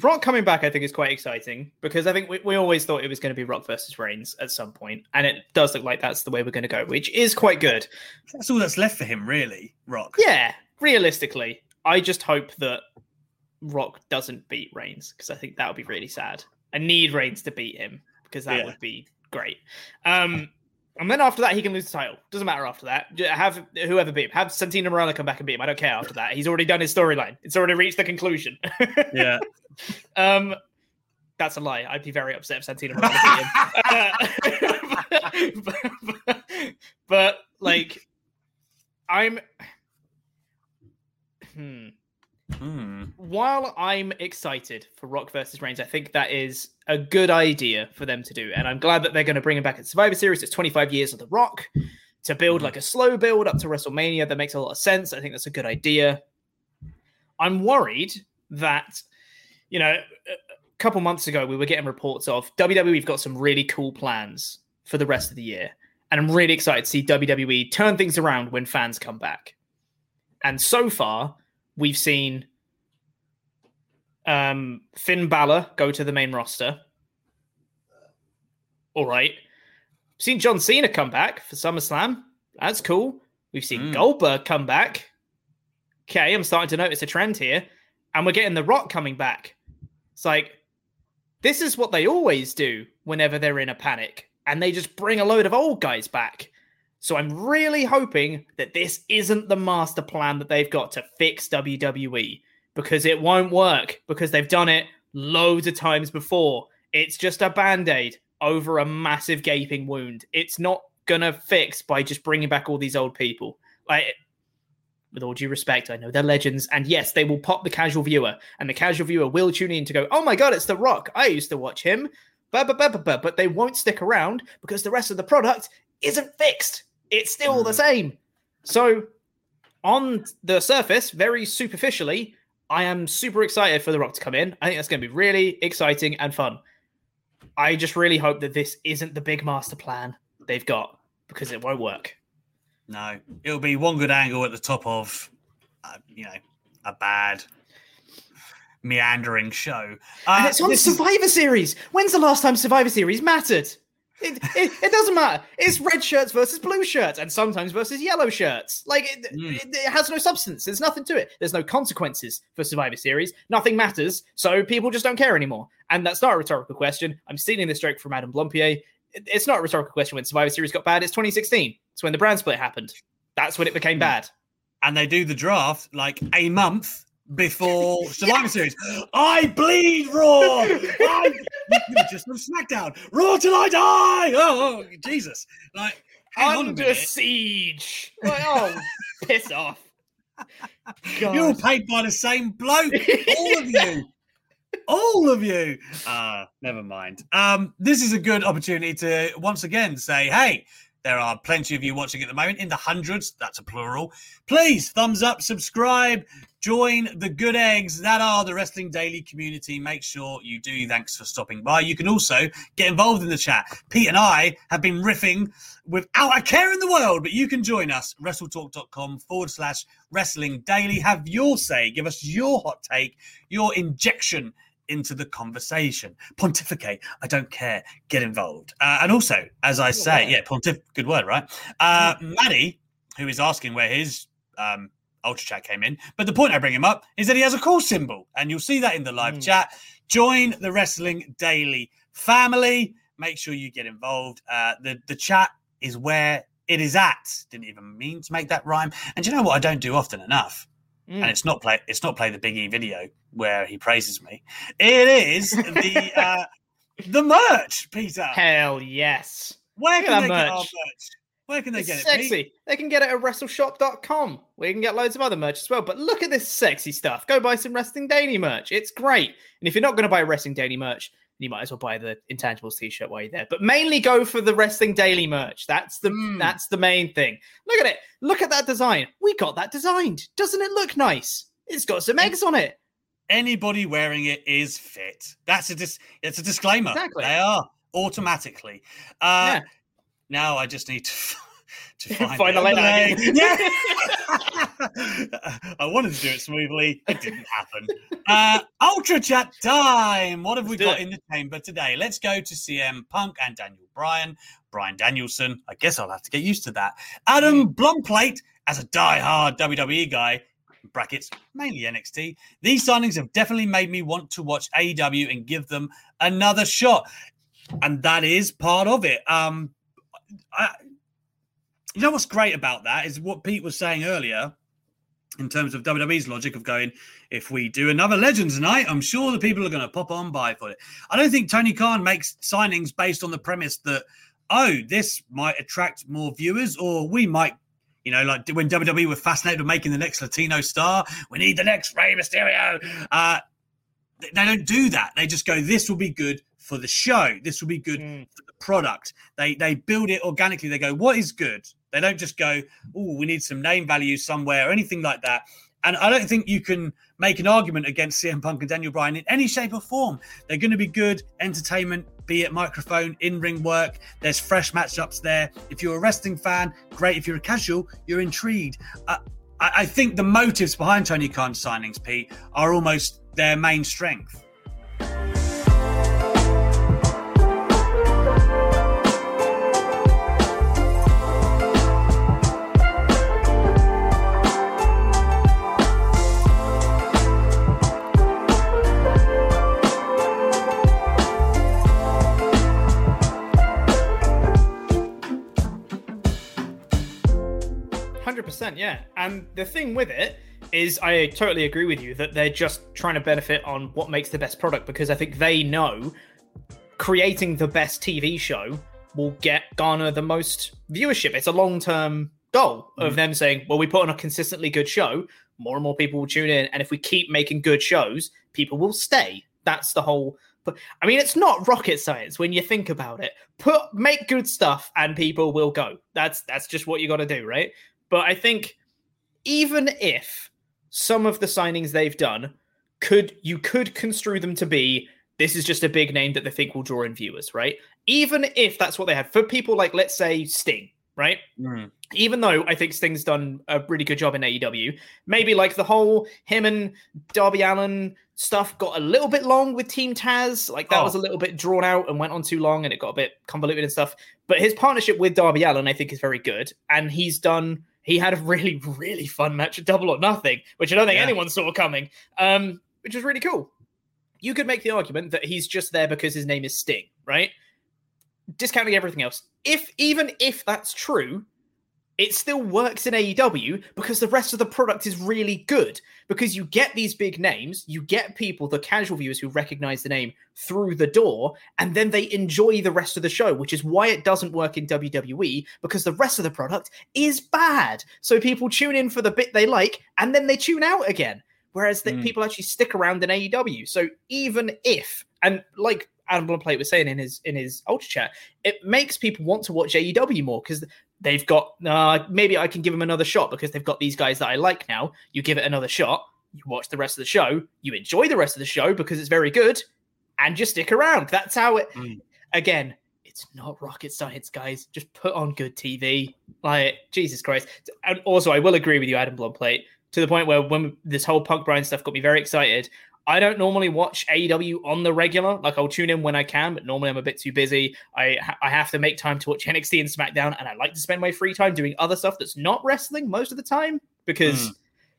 Rock coming back, I think, is quite exciting because I think we, we always thought it was going to be Rock versus Reigns at some point, and it does look like that's the way we're going to go, which is quite good. That's all that's left for him, really. Rock. Yeah, realistically, I just hope that Rock doesn't beat Reigns because I think that would be really sad. I need Reigns to beat him because that Yeah. would be great. Um, and then after that, he can lose the title. Doesn't matter after that. Have whoever beat him. Have Santino Marella come back and beat him. I don't care after that. He's already done his storyline. It's already reached the conclusion. Yeah. um, that's a lie. I'd be very upset if Santino Marella beat him. Uh, but, but, like, I'm. Hmm Hmm. while I'm excited for Rock versus Reigns, I think that is a good idea for them to do. And I'm glad that they're going to bring him back at Survivor Series. It's 25 years of The Rock to build like a slow build up to WrestleMania. That makes a lot of sense. I think that's a good idea. I'm worried that, you know, a a couple months ago, we were getting reports of WWE, we've got some really cool plans for the rest of the year. And I'm really excited to see WWE turn things around when fans come back. And so far, we've seen um, Finn Balor go to the main roster. All right. Seen John Cena come back for SummerSlam. That's cool. We've seen Mm. Goldberg come back. Okay, I'm starting to notice a trend here. And we're getting The Rock coming back. It's like, this is what they always do whenever they're in a panic. And they just bring a load of old guys back. So I'm really hoping that this isn't the master plan that they've got to fix WWE because it won't work because they've done it loads of times before. It's just a band aid over a massive gaping wound. It's not going to fix by just bringing back all these old people. Like, with all due respect, I know they're legends. And yes, they will pop the casual viewer, and the casual viewer will tune in to go, oh my God, it's The Rock. I used to watch him. Ba, ba, ba, ba, ba. But they won't stick around because the rest of the product isn't fixed. It's still the same. So, on the surface, very superficially, I am super excited for The Rock to come in. I think that's going to be really exciting and fun. I just really hope that this isn't the big master plan they've got because it won't work. No, it'll be one good angle at the top of, uh, you know, a bad meandering show. Uh, and it's on is- Survivor Series. When's the last time Survivor Series mattered? It, it, it doesn't matter. It's red shirts versus blue shirts, and sometimes versus yellow shirts. Like it, Mm. it, it has no substance. There's nothing to it. There's no consequences for Survivor Series. Nothing matters, so people just don't care anymore. And that's not a rhetorical question. I'm stealing this joke from Adam Blumpier. It- it's not a rhetorical question when Survivor Series got bad. It's 2016. It's when the brand split happened. That's when it became bad. and they do the draft like a month before Survivor Series. I bleed Raw. I, you were just on SmackDown. Raw till I die. Oh, oh, Jesus! Like, hang on a Under siege. Like, oh, piss off. God. You're all paid by the same bloke. All of you. All of you. Uh, never mind. Um, this is a good opportunity to once again say, hey, there are plenty of you watching at the moment in the hundreds. That's a plural. Please thumbs up, subscribe, join the good eggs that are the Wrestling Daily community. Make sure you do. Thanks for stopping by. You can also get involved in the chat. Pete and I have been riffing without a care in the world, but you can join us. WrestleTalk.com forward slash wrestling daily. Have your say. Give us your hot take, your injection into the conversation. Pontificate. I don't care. Get involved. Uh, and also, as I say, yeah, pontif, good word, right? Uh, Maddie, who is asking where his um, Ultra Chat came in, but the point I bring him up is that he has a call symbol, and you'll see that in the live chat. Join the Wrestling Daily family. Make sure you get involved. Uh, the the chat is where it is at. Didn't even mean to make that rhyme. And you know what? I don't do often enough Mm. and it's not play it's not play the Big E video where he praises me. It is the uh, the merch, Peter. Hell yes. Where Look can they that get our merch. Where can they It's get it? sexy. Pete? They can get it at WrestleShop.com where you can get loads of other merch as well. But look at this sexy stuff. Go buy some Wrestling Daily merch. It's great. And if you're not going to buy Wrestling Daily merch, you might as well buy the Intangibles t-shirt while you're there. But mainly go for the Wrestling Daily merch. That's the Mm. that's the main thing. Look at it. Look at that design. We got that designed. Doesn't it look nice? It's got some eggs on it. Anybody wearing it is fit. That's a dis- it's a disclaimer. Exactly. They are automatically. Uh, Yeah. Now I just need to to find, Find a leg. Yeah. I wanted to do it smoothly. It didn't happen. Uh, Ultra chat time. What have we Let's do got it. in the chamber today? Let's go to CM Punk and Daniel Bryan. Brian Danielson. I guess I'll have to get used to that. Adam Blumplate, as a die-hard WWE guy, brackets mainly NXT. These signings have definitely made me want to watch AEW and give them another shot, and that is part of it. Um, I, you know what's great about that is what Pete was saying earlier in terms of WWE's logic of going, if we do another Legends night, I'm sure the people are going to pop on by for it. I don't think Tony Khan makes signings based on the premise that, oh, this might attract more viewers, or we might, you know, like when WWE were fascinated with making the next Latino star, we need the next Rey Mysterio. Uh, they don't do that. They just go, this will be good for the show. This will be good Mm. for the product. They they build it organically. They go, what is good? They don't just go, oh, we need some name value somewhere or anything like that. And I don't think you can make an argument against CM Punk and Daniel Bryan in any shape or form. They're going to be good entertainment, be it microphone, in ring work. There's fresh matchups there. If you're a wrestling fan, great. If you're a casual, you're intrigued. Uh, I, I think the motives behind Tony Khan's signings, Pete, are almost their main strength. Yeah. And the thing with it is, I totally agree with you that they're just trying to benefit on what makes the best product because I think they know creating the best TV show will get garner the most viewership. It's a long term goal of mm. them saying, "Well, we put on a consistently good show, more and more people will tune in, and if we keep making good shows, people will stay." That's the whole. But I mean, it's not rocket science when you think about it. Put make good stuff, and people will go. That's that's just what you got to do, right? But I think even if some of the signings they've done could you could construe them to be this is just a big name that they think will draw in viewers, right? Even if that's what they had for people like let's say Sting, right? Mm. Even though I think Sting's done a really good job in AEW, maybe like the whole him and Darby Allin stuff got a little bit long with Team Taz. Like that Oh. was a little bit drawn out and went on too long and it got a bit convoluted and stuff. But his partnership with Darby Allin, I think, is very good. And he's done he had a really, really fun match at Double or Nothing, which I don't think Yeah. anyone saw coming. Um, which was really cool. You could make the argument that he's just there because his name is Sting, right? Discounting everything else. If even if that's true, it still works in AEW because the rest of the product is really good. Because you get these big names, you get people, the casual viewers who recognize the name through the door, and then they enjoy the rest of the show, which is why it doesn't work in WWE because the rest of the product is bad. So people tune in for the bit they like and then they tune out again. Whereas the Mm. people actually stick around in AEW. So even if, and like Adam Blumplate was saying in his in his ultra chat, it makes people want to watch AEW more because they've got uh, maybe I can give them another shot because they've got these guys that I like now. You give it another shot, you watch the rest of the show, you enjoy the rest of the show because it's very good, and you stick around. That's how it. Mm. Again, it's not rocket science, guys. Just put on good TV. Like Jesus Christ. And also, I will agree with you, Adam Blumplate, to the point where when this whole Punk Bryan stuff got me very excited. I don't normally watch AEW on the regular. Like I'll tune in when I can, but normally I'm a bit too busy. I I have to make time to watch NXT and SmackDown, and I like to spend my free time doing other stuff that's not wrestling most of the time because Mm.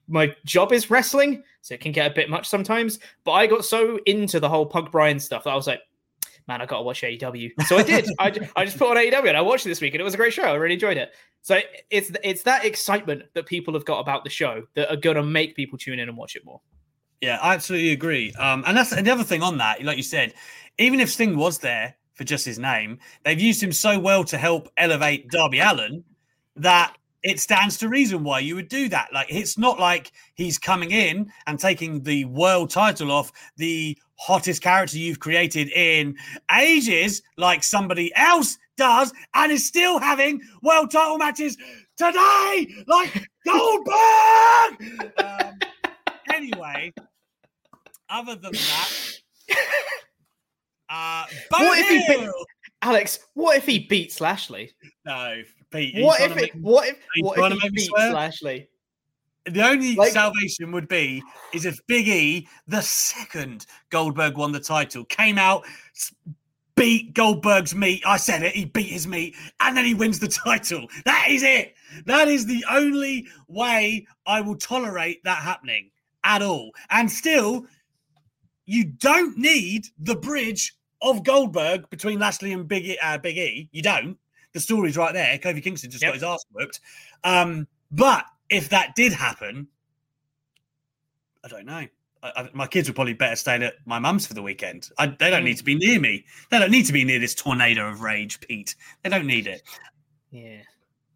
my job is wrestling, so it can get a bit much sometimes. But I got so into the whole Punk Bryan stuff that I was like, man, I gotta watch AEW. So I did. I, I just put on AEW and I watched it this week, and it was a great show. I really enjoyed it. So it's it's that excitement that people have got about the show that are gonna make people tune in and watch it more. Yeah, I absolutely agree. Um, and that's the other thing on that, like you said, even if Sting was there for just his name, they've used him so well to help elevate Darby Allin that it stands to reason why you would do that. Like it's not like he's coming in and taking the world title off the hottest character you've created in ages, like somebody else does, and is still having world title matches today, like Goldberg. um, anyway, other than that, uh, What if he beat, Alex? What if he beats Lashley? No, Pete. What if it? What if? What if he beats swear? Lashley? The only Like- salvation would be is if Big E, the second Goldberg won the title, came out, beat Goldberg's meat. I said it. He beat his meat, and then he wins the title. That is it. That is the only way I will tolerate that happening at all. And still, you don't need the bridge of Goldberg between Lashley and Big E. Uh, Big e. You don't. The story's right there. Kofi Kingston just Yep. got his ass whooped. Um, but if that did happen, I don't know. I, I, my kids would probably better stay at my mum's for the weekend. I, they don't need to be near me. They don't need to be near this tornado of rage, Pete. They don't need it. Yeah,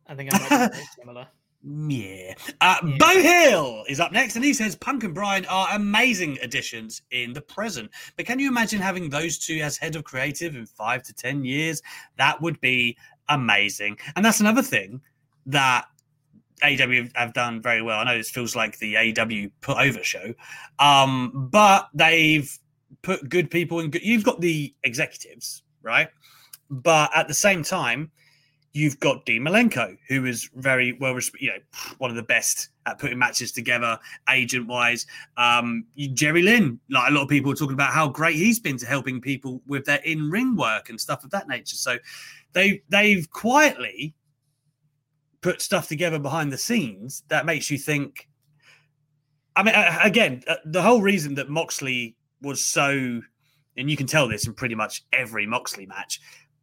I think I might be very similar. Yeah. Uh, Yeah. Bo Hill is up next, and he says Punk and Bryan are amazing additions in the present. But can you imagine having those two as head of creative in five to 10 years? That would be amazing. And that's another thing that AW have done very well. I know this feels like the AW put over show, um, but they've put good people in good. You've got the executives, right? But at the same time, you've got Dean Malenko, who is very well, you know, one of the best at putting matches together, agent wise. Um, Jerry Lynn, like a lot of people are talking about how great he's been to helping people with their in ring work and stuff of that nature. So they they've quietly put stuff together behind the scenes that makes you think. I mean, again, uh, the whole reason that Moxley was so, and you can tell this in pretty much every Moxley match,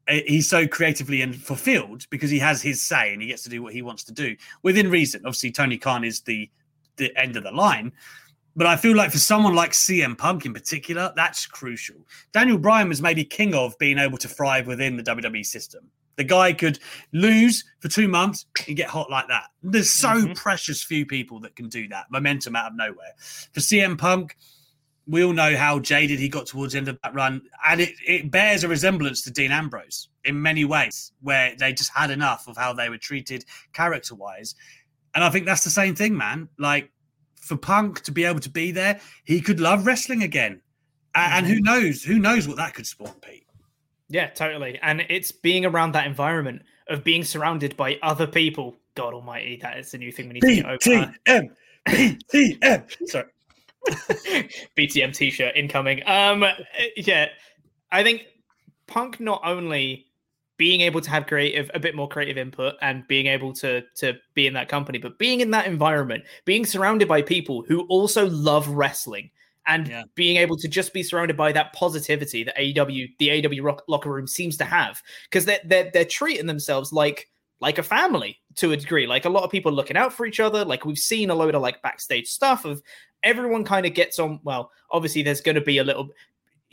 he's so creatively and fulfilled because he has his say and he gets to do what he wants to do within reason. Obviously, Tony Khan is the the end of the line, but I feel like for someone like CM Punk in particular, that's crucial. Daniel Bryan was maybe king of being able to thrive within the WWE system. The guy could lose for two months and get hot like that. There's so Mhm. precious few people that can do that. Momentum out of nowhere. For CM Punk, we all know how jaded he got towards the end of that run, and it, it bears a resemblance to Dean Ambrose in many ways, where they just had enough of how they were treated character wise. And I think that's the same thing, man. Like for Punk to be able to be there, he could love wrestling again. A- And mm-hmm. who knows? Who knows what that could spawn, Pete? Yeah, totally. And it's being around that environment of being surrounded by other people. God Almighty, that is the new thing we need to get over. Sorry. BTM t-shirt incoming. Um yeah, I think Punk not only being able to have creative a bit more creative input and being able to to be in that company, but being in that environment, being surrounded by people who also love wrestling and Yeah. being able to just be surrounded by that positivity that AEW the AEW rock, locker room seems to have because they're, they're they're treating themselves like like a family to a degree like a lot of people looking out for each other like we've seen a load of like backstage stuff of everyone kind of gets on well obviously there's going to be a little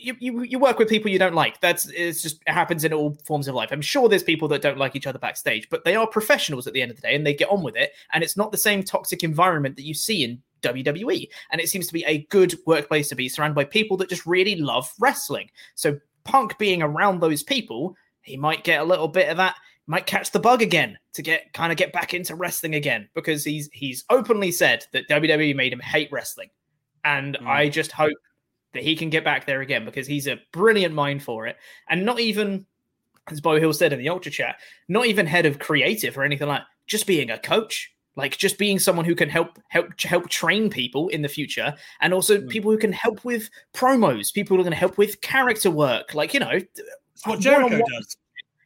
you, you you work with people you don't like. That's it's just it happens in all forms of life. I'm sure there's people that don't like each other backstage but they are professionals at the end of the day and they get on with it and it's not the same toxic environment that you see in WWE and it seems to be a good workplace to be surrounded by people that just really love wrestling. So punk being around those people he might get a little bit of that might catch the bug again to get kind of get back into wrestling again because he's he's openly said that WWE made him hate wrestling and Mm. I just hope that he can get back there again because he's a brilliant mind for it. And not even, as Bo Hill said in the Ultra Chat, not even head of creative or anything like just being a coach. Like just being someone who can help help help train people in the future, and also Mm. people who can help with promos, people who are going to help with character work, like you know, It's what Jericho does.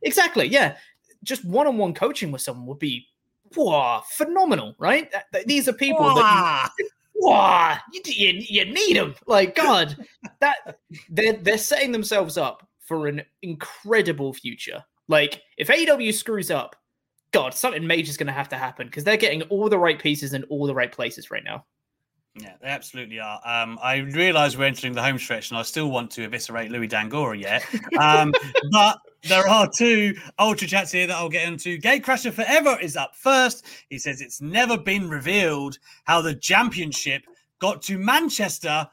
Exactly. Yeah. Just one-on-one coaching with someone would be wow, phenomenal, right? Th- th- These are people that Wah! you, you, you, you need them. Like God, that they're they're setting themselves up for an incredible future. Like if AEW screws up, God, something major is going to have to happen because they're getting all the right pieces in all the right places right now. Yeah, they absolutely are. Um, I realise we're entering the home stretch, and I still want to eviscerate Louis Dangora yet. Um, but there are two ultra chats here that I'll get into. Gate Crasher Forever is up first. He says it's never been revealed how the championship got to Manchester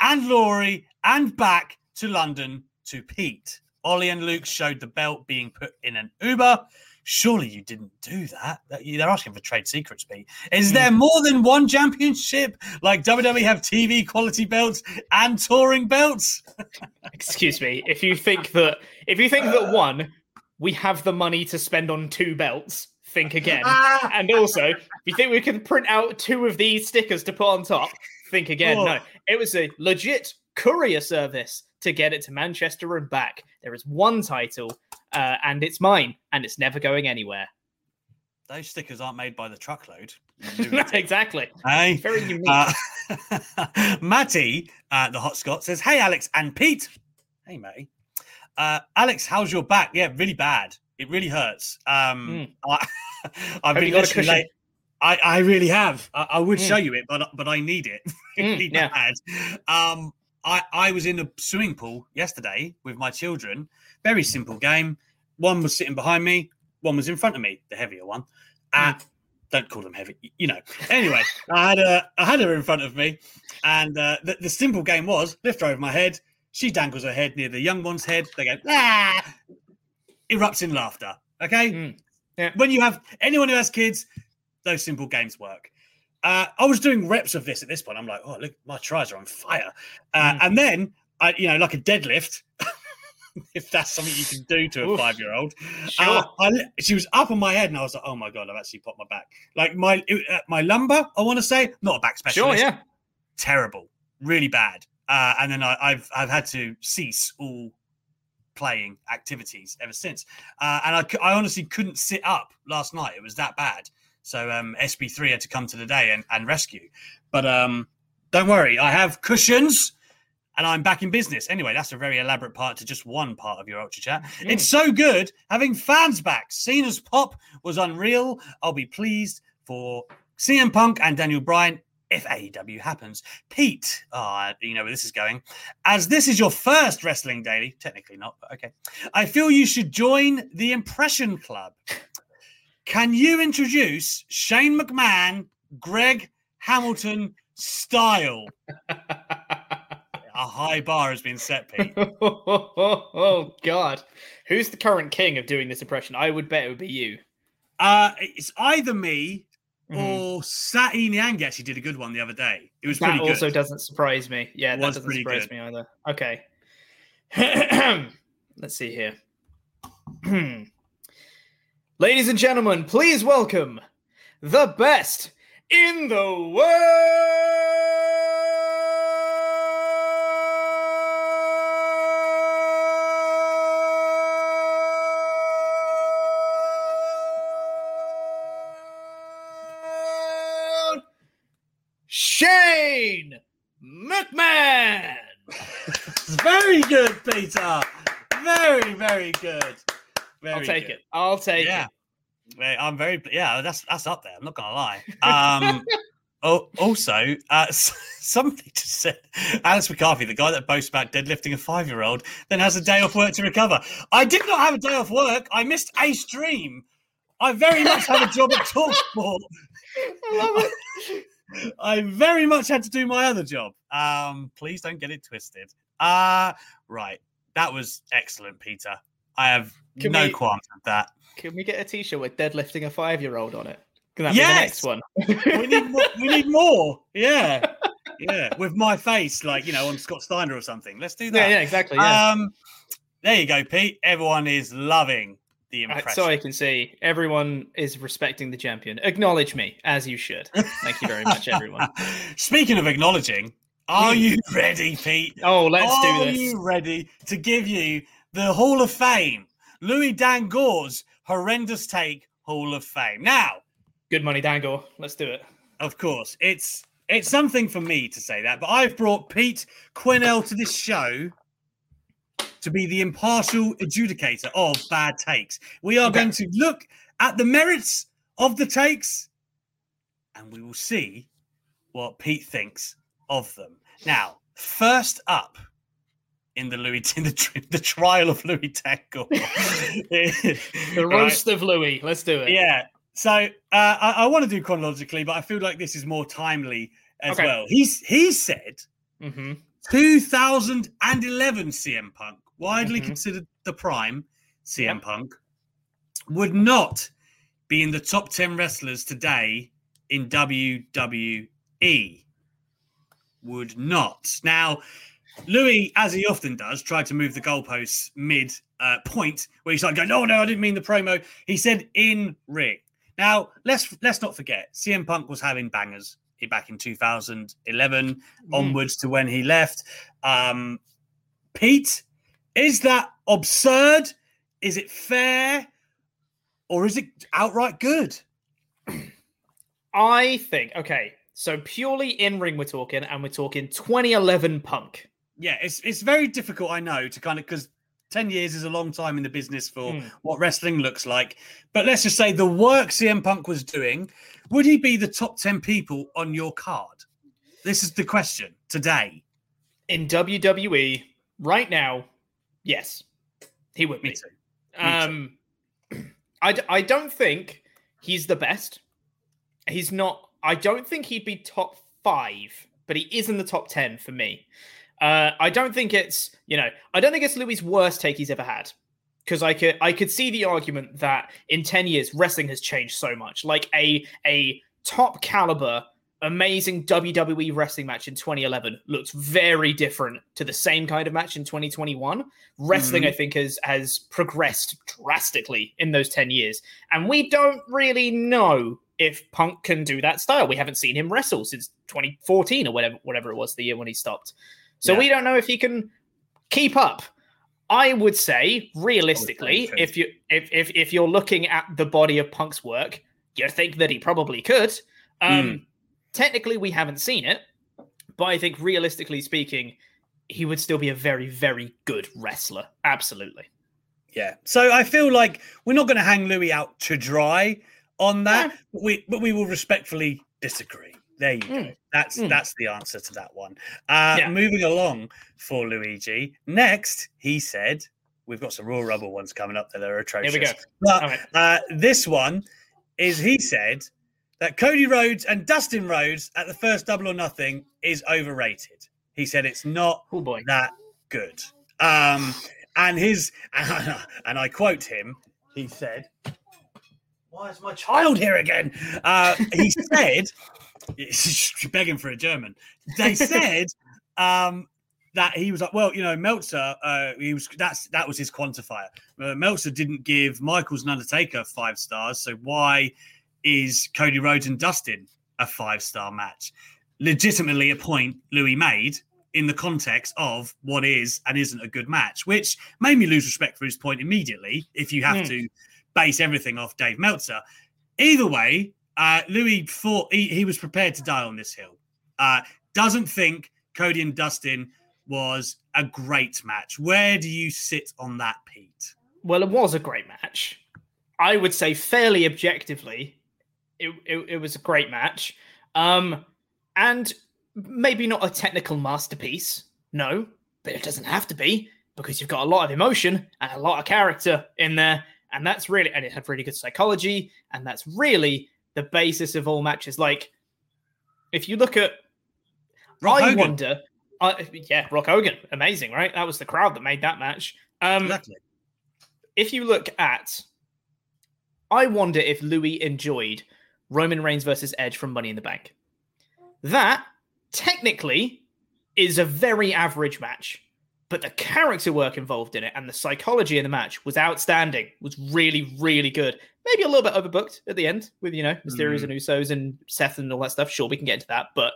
and Laurie and back to London to Pete. Ollie and Luke showed the belt being put in an Uber. Surely you didn't do that. They're asking for trade secrets, Pete. Is hmm. there more than one championship? Like WWE have TV quality belts and touring belts? Excuse me. If you think that if you think that uh. one, we have the money to spend on two belts, think again. and also, if you think we can print out two of these stickers to put on top, think again. Oh. No, it was a legit courier service to get it to Manchester and back. There is one title, uh, and it's mine, and it's never going anywhere. Those stickers aren't made by the truckload. exactly. Hey, Very unique. Uh, Matty, uh, the hot Scot, says, Hey, Alex and Pete. Hey, Matty. Uh, Alex, how's your back? Yeah, really bad. It really hurts. Um, I, I've Have been got a cushion? late. I, I really have. I, I would Mm. show you it, but but I need it really Mm, yeah. bad. Um, I I was in a swimming pool yesterday with my children. Very simple game. One was sitting behind me. One was in front of me, the heavier one. Uh, Mm. Don't call them heavy, you know. Anyway, I had a I had her in front of me, and uh, the, the simple game was lift her over my head. She dangles her head near the young one's head. They go ah, erupts in laughter. Okay, Mm. Yeah. when you have anyone who has kids, those simple games work. Uh, I was doing reps of this at this point. I'm like, oh look, my tries are on fire. Uh, Mm. And then I, you know, like a deadlift, if that's something you can do to a five year old. Sure. Uh, I, she was up on my head, and I was like, "Oh my god, I've actually popped my back." Like my uh, my lumbar, I want to say, not a back specialist. sure, yeah. terrible, really bad. Uh, and then I, I've I've had to cease all playing activities ever since. Uh, and I, I honestly couldn't sit up last night. It was that bad. So um, SB3 had to come to the day and, and rescue. But um, don't worry, I have cushions and I'm back in business. Anyway, that's a very elaborate part to just one part of your Ultra Chat. It's so good having fans back. Cena's pop was unreal. I'll be pleased for CM Punk and Daniel Bryan if AEW happens. Pete, ah, you know where this is going. As this is your first Wrestling Daily, technically not, but okay. I feel you should join the Impression Club. Can you introduce Shane McMahon, Greg Hamilton style? A high bar has been set, Pete. oh God, who's the current king of doing this impression? I would bet it would be you. Uh, it's either me Mhm. or Sati Nyang actually did a good one the other day. It was That pretty good. also doesn't surprise me. Yeah, It that doesn't surprise good. me either. Okay. Let's see here. Ladies and gentlemen, please welcome the best in the world, Shane McMahon. very good, Peter. Very, very good. Very I'll take good. it. I'll take yeah. it. I'm very yeah, that's that's up there. I'm not gonna lie. Um oh also uh s- somebody just said Alex McCarthy, the guy that boasts about deadlifting a five year old, then has a day off work to recover. I did not have a day off work. I missed a stream. I very much have a job at Talksport. I love it. I very much had to do my other job. Um, please don't get it twisted. Uh right. That was excellent, Peter. I have Can no we- qualms with that. Can we get a T-shirt with deadlifting a five-year-old on it? Can that be Yes! the next one? we need more, we need more. Yeah. Yeah. With my face, like, you know, on Scott Steiner or something. Let's do that. yeah, yeah, exactly. Yeah. Um there you go, Pete. Everyone is loving the impression. so I can see everyone is respecting the champion. Acknowledge me as you should. Thank you very much, everyone. Speaking of acknowledging, are Hmm. you ready, Pete? Oh, let's are do this. Are you ready to give you the Hall of Fame? Louis Dangoor's horrendous take Hall of Fame. Now, Good money, Dangle. Let's do it. of course, it's it's something for me to say that, but I've brought Pete Quinnell to this show to be the impartial adjudicator of bad takes. We are Okay. going to look at the merits of the takes and we will see what Pete thinks of them. Now, first up in the Louis in the, the trial of Louis Tangle. the roast right. of Louis. Let's do it. Yeah. So uh, I, I want to do chronologically, but I feel like this is more timely as okay. well. He's he said mm-hmm. 2011 CM Punk, widely mm-hmm. considered the prime CM. Punk, would not be in the top 10 wrestlers today in WWE. Would not. Now, Louis, as he often does, tried to move the goalposts mid uh, point where he started going, "No, no, I didn't mean the promo." He said in ring. Now, let's let's not forget, CM Punk was having bangers back in 2011 mm. onwards to when he left. Um, Pete, is that absurd? Is it fair? Or is it outright good? I think, okay, so purely in ring we're talking, and we're talking 2011 Punk. Yeah, it's it's very difficult, I know, to kind of because 10 years is a long time in the business for mm. what wrestling looks like. But let's just say the work CM Punk was doing, would he be the top 10 people on your card? This is the question today. In WWE, right now, yes, he would Me be. Too. Me um, too. I, I don't think he's the best. He's not, I don't think he'd be top five, but he is in the top 10 for me. Uh, I don't think it's you know I don't think it's Louis' worst take he's ever had because I could I could see the argument that in ten years wrestling has changed so much. Like a a top caliber amazing WWE wrestling match in 2011 looks very different to the same kind of match in 2021. Wrestling, mm-hmm. I think, has has progressed drastically in those 10 years, and we don't really know if Punk can do that style. We haven't seen him wrestle since 2014 or whatever whatever it was the year when he stopped. So yeah. we don't know if he can keep up. I would say, realistically, if you if, if if you're looking at the body of Punk's work, you think that he probably could. Um, mm. Technically, we haven't seen it, but I think realistically speaking, he would still be a very very good wrestler. Absolutely. Yeah. So I feel like we're not going to hang Louis out to dry on that, yeah. but we but we will respectfully disagree. There you mm. go. That's mm. that's the answer to that one. Uh, yeah. Moving along for Luigi. Next, he said, "We've got some raw rubber ones coming up that are atrocious." Here we go. But right. uh, this one is he said that Cody Rhodes and Dustin Rhodes at the first Double or Nothing is overrated. He said it's not oh boy. that good. Um, and his and I quote him. He said, "Why is my child here again?" Uh, he said begging for a German. They said um, that he was like, well, you know, Meltzer, uh, he was that's that was his quantifier. Uh, Meltzer didn't give Michaels and Undertaker five stars, so why is Cody Rhodes and Dustin a five star match? Legitimately, a point Louis made in the context of what is and isn't a good match, which made me lose respect for his point immediately. If you have mm. to base everything off Dave Meltzer, either way, uh, Louis thought he, he was prepared to die on this hill. Uh, doesn't think Cody and Dustin was a great match. Where do you sit on that, Pete? Well, it was a great match. I would say fairly objectively, it, it, it was a great match. Um, and maybe not a technical masterpiece, no, but it doesn't have to be because you've got a lot of emotion and a lot of character in there. And that's really, and it had really good psychology. And that's really the basis of all matches. Like, if you look at, Rock I Hogan. wonder, uh, yeah, Rock Hogan, amazing, right? That was the crowd that made that match. Um, exactly. If you look at, I wonder if Louis enjoyed Roman Reigns versus Edge from Money in the Bank. That technically is a very average match, but the character work involved in it and the psychology in the match was outstanding. Was really, really good maybe a little bit overbooked at the end with you know Mysterios mm. and Usos and Seth and all that stuff. Sure, we can get into that, but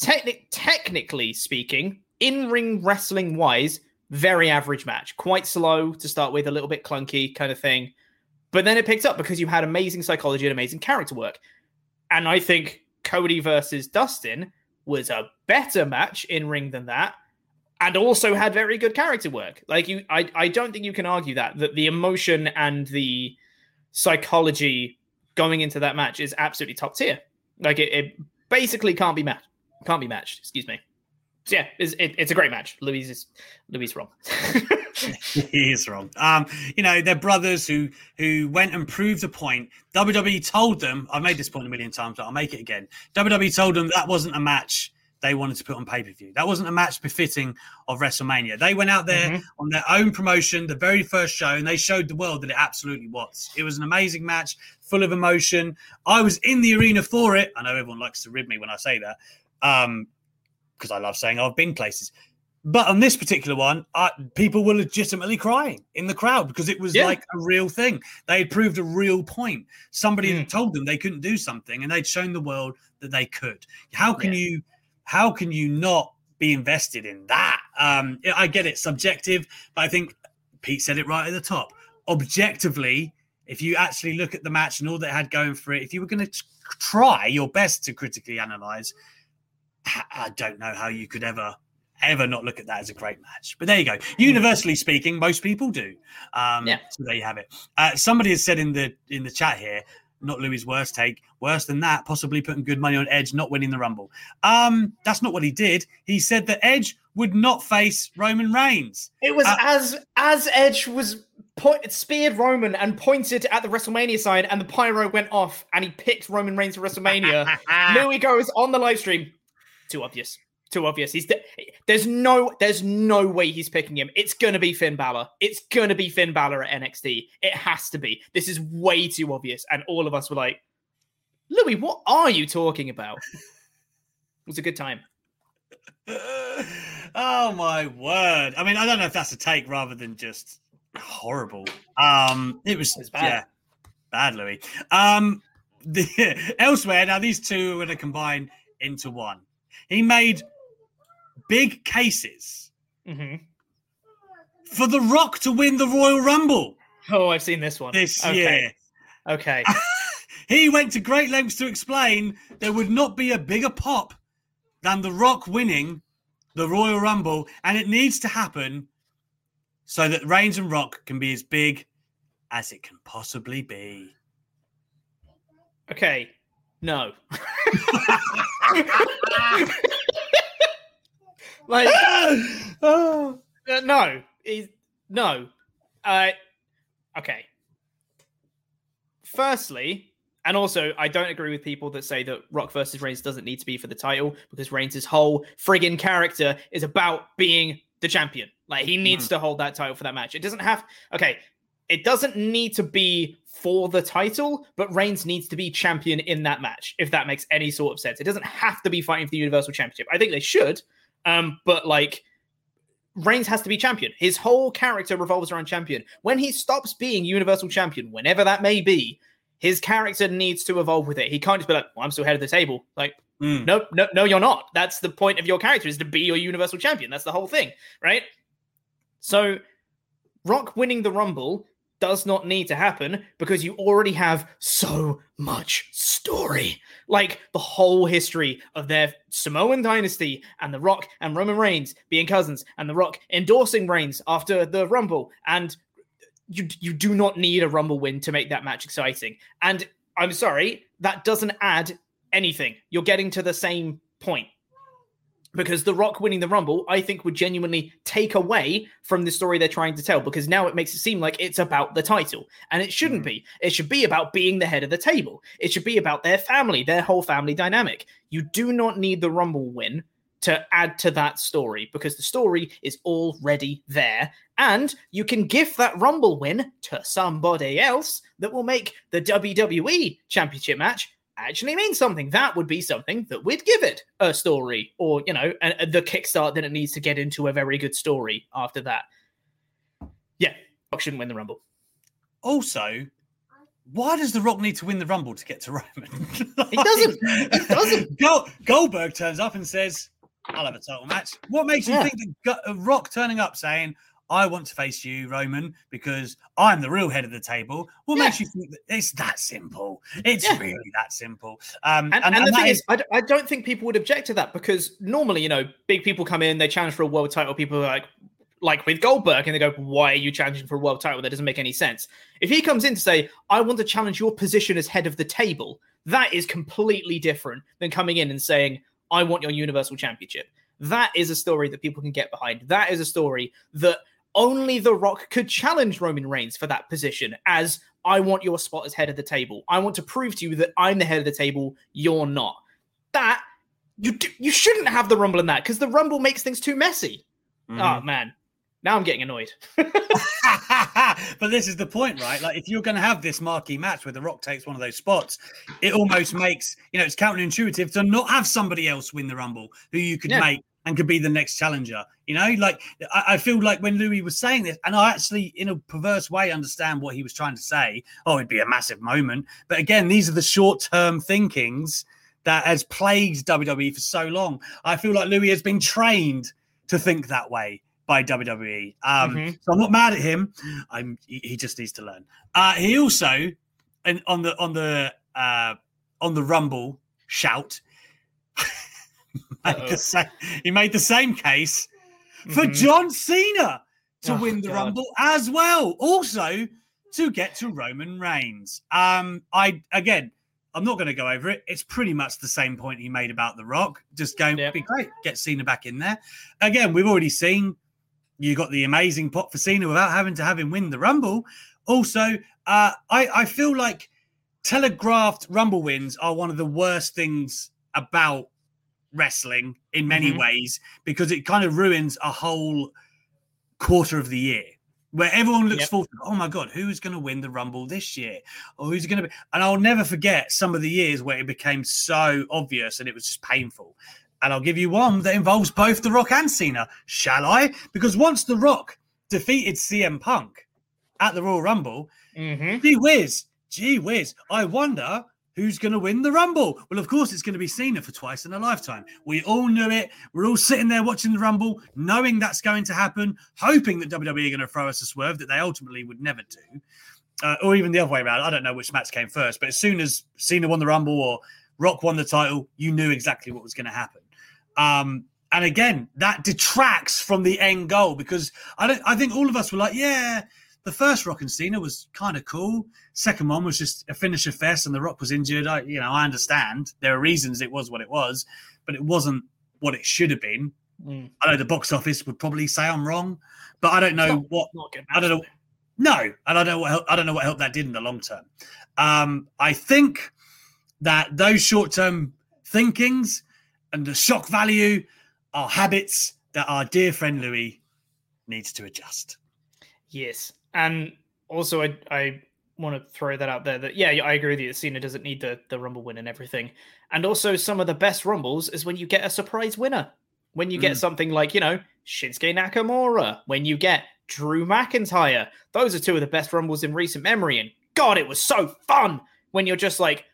techni- technically speaking, in ring wrestling wise, very average match. Quite slow to start with, a little bit clunky kind of thing, but then it picked up because you had amazing psychology and amazing character work. And I think Cody versus Dustin was a better match in ring than that and also had very good character work. Like you, I, I don't think you can argue that that the emotion and the psychology going into that match is absolutely top tier. Like it, it basically can't be matched. Can't be matched. Excuse me. Yeah, it's, it, it's a great match. Louis is Louis wrong. he is wrong. Um, you know, they're brothers who who went and proved a point. WWE told them, I've made this point a million times, but I'll make it again. WWE told them that wasn't a match they wanted to put on pay per view. That wasn't a match befitting of WrestleMania. They went out there mm-hmm. on their own promotion, the very first show, and they showed the world that it absolutely was. It was an amazing match, full of emotion. I was in the arena for it. I know everyone likes to rib me when I say that, um, because I love saying I've been places. But on this particular one, uh, people were legitimately crying in the crowd because it was yeah. like a real thing. They had proved a real point. Somebody mm. had told them they couldn't do something, and they'd shown the world that they could. How can yeah. you how can you not be invested in that? Um, I get it, subjective, but I think Pete said it right at the top. Objectively, if you actually look at the match and all that had going for it, if you were going to try your best to critically analyze, I don't know how you could ever ever not look at that as a great match. But there you go. Universally speaking, most people do. Um, yeah. So there you have it. Uh, somebody has said in the in the chat here, not Louis' worst take. Worse than that, possibly putting good money on Edge not winning the Rumble. Um, that's not what he did. He said that Edge would not face Roman Reigns. It was uh, as as Edge was point, speared Roman and pointed at the WrestleMania sign, and the pyro went off, and he picked Roman Reigns for WrestleMania. Louis goes on the live stream. Too obvious too obvious. He's there's no there's no way he's picking him. It's gonna be Finn Balor. It's gonna be Finn Balor at NXT. It has to be. This is way too obvious. And all of us were like, Louis, what are you talking about? it was a good time. oh my word! I mean, I don't know if that's a take rather than just horrible. Um, it was, it was bad. yeah, bad, Louis. Um, the, elsewhere now, these two are going to combine into one. He made big cases mm-hmm. for The Rock to win the Royal Rumble. Oh, I've seen this one. This okay. year. Okay. he went to great lengths to explain there would not be a bigger pop than The Rock winning the Royal Rumble, and it needs to happen so that Reigns and Rock can be as big as it can possibly be. Okay. No. like, uh, no, he's, no. Uh, okay. Firstly, and also, I don't agree with people that say that Rock versus Reigns doesn't need to be for the title because Reigns' whole friggin' character is about being the champion. Like, he needs mm. to hold that title for that match. It doesn't have, okay, it doesn't need to be for the title, but Reigns needs to be champion in that match, if that makes any sort of sense. It doesn't have to be fighting for the Universal Championship. I think they should, um, but like Reigns has to be champion. His whole character revolves around champion. When he stops being Universal Champion, whenever that may be, his character needs to evolve with it. He can't just be like, well, I'm still head of the table. Like, mm. no, no, no, you're not. That's the point of your character is to be your Universal Champion. That's the whole thing, right? So, Rock winning the Rumble does not need to happen because you already have so much story. Like the whole history of their Samoan dynasty and The Rock and Roman Reigns being cousins and The Rock endorsing Reigns after the Rumble. And you, you do not need a Rumble win to make that match exciting. And I'm sorry, that doesn't add anything. You're getting to the same point because The Rock winning the Rumble, I think, would genuinely take away from the story they're trying to tell because now it makes it seem like it's about the title. And it shouldn't mm. be. It should be about being the head of the table. It should be about their family, their whole family dynamic. You do not need the Rumble win to add to that story because the story is already there. And you can give that Rumble win to somebody else that will make the WWE Championship match actually means something. That would be something that we'd give it a story, or you know, a, a, the kickstart that it needs to get into a very good story after that. Yeah, Rock shouldn't win the Rumble. Also, why does The Rock need to win the Rumble to get to Roman? like, he doesn't. He doesn't. Goldberg turns up and says, "I'll have a title match." What makes you yeah. think that Rock turning up saying, I want to face you, Roman, because I'm the real head of the table. What yeah. makes you think that it's that simple? It's yeah. really that simple. Um, and, and, and, the thing is, is I, I don't think people would object to that because normally, you know, big people come in, they challenge for a world title. People are like, like with Goldberg, and they go, "Why are you challenging for a world title? That doesn't make any sense." If he comes in to say, "I want to challenge your position as head of the table," that is completely different than coming in and saying, "I want your Universal Championship." That is a story that people can get behind. That is a story that only The Rock could challenge Roman Reigns for that position as I want your spot as head of the table. I want to prove to you that I'm the head of the table, you're not. That you do, you shouldn't have the rumble in that because the rumble makes things too messy. Mm. Oh man. Now I'm getting annoyed. but this is the point, right? Like, if you're going to have this marquee match where The Rock takes one of those spots, it almost makes you know it's counterintuitive to not have somebody else win the Rumble who you could Yeah. make and could be the next challenger. You know, like I, I feel like when Louis was saying this, and I actually, in a perverse way, understand what he was trying to say. Oh, it'd be a massive moment, but again, these are the short-term thinkings that has plagued WWE for so long. I feel like Louis has been trained to think that way by WWE. Um, Mhm. So I'm not mad at him. I'm he, he just needs to learn. Uh, he also, and on the on the uh, on the Rumble shout, made Uh-oh. the sa- he made the same case for Mhm. John Cena to Oh, win the God. Rumble as well. Also to get to Roman Reigns. Um, I again. I'm not going to go over it. It's pretty much the same point he made about The Rock. Just going, Yep. be great, get Cena back in there. Again, we've already seen you got the amazing pot for Cena without having to have him win the Rumble. Also, uh, I, I feel like telegraphed Rumble wins are one of the worst things about wrestling in many Mhm. ways because it kind of ruins a whole quarter of the year where everyone looks Yep. forward to, oh my God, who's going to win the Rumble this year? Or who's going to be? And I'll never forget some of the years where it became so obvious and it was just painful. And I'll give you one that involves both The Rock and Cena. Shall I? Because once The Rock defeated CM Punk at the Royal Rumble, Mhm. gee whiz, gee whiz, I wonder who's going to win the Rumble. Well, of course, it's going to be Cena for twice in a lifetime. We all knew it. We're all sitting there watching the Rumble, knowing that's going to happen, hoping that WWE are going to throw us a swerve that they ultimately would never do. Uh, or even the other way around. I don't know which match came first, but as soon as Cena won the Rumble or Rock won the title, you knew exactly what was going to happen. Um, and again, that detracts from the end goal because I don't. I think all of us were like, yeah, the first Rock and Cena was kind of cool. Second one was just a finisher fest, and the Rock was injured. I, you know, I understand there are reasons it was what it was, but it wasn't what it should have been. Mm. I know the box office would probably say I'm wrong, but I don't know Not- what Not I don't know. No, and I don't know what help, I don't know what help that did in the long term. Um, I think that those short term thinkings and the shock value are habits that our dear friend Louis needs to adjust. Yes, and also I I want to throw that out there that yeah I agree with you that Cena doesn't need the the Rumble win and everything, and also some of the best Rumbles is when you get a surprise winner, when you get Mm. something like you know Shinsuke Nakamura, when you get Drew McIntyre. Those are two of the best Rumbles in recent memory, and God, it was so fun when you're just like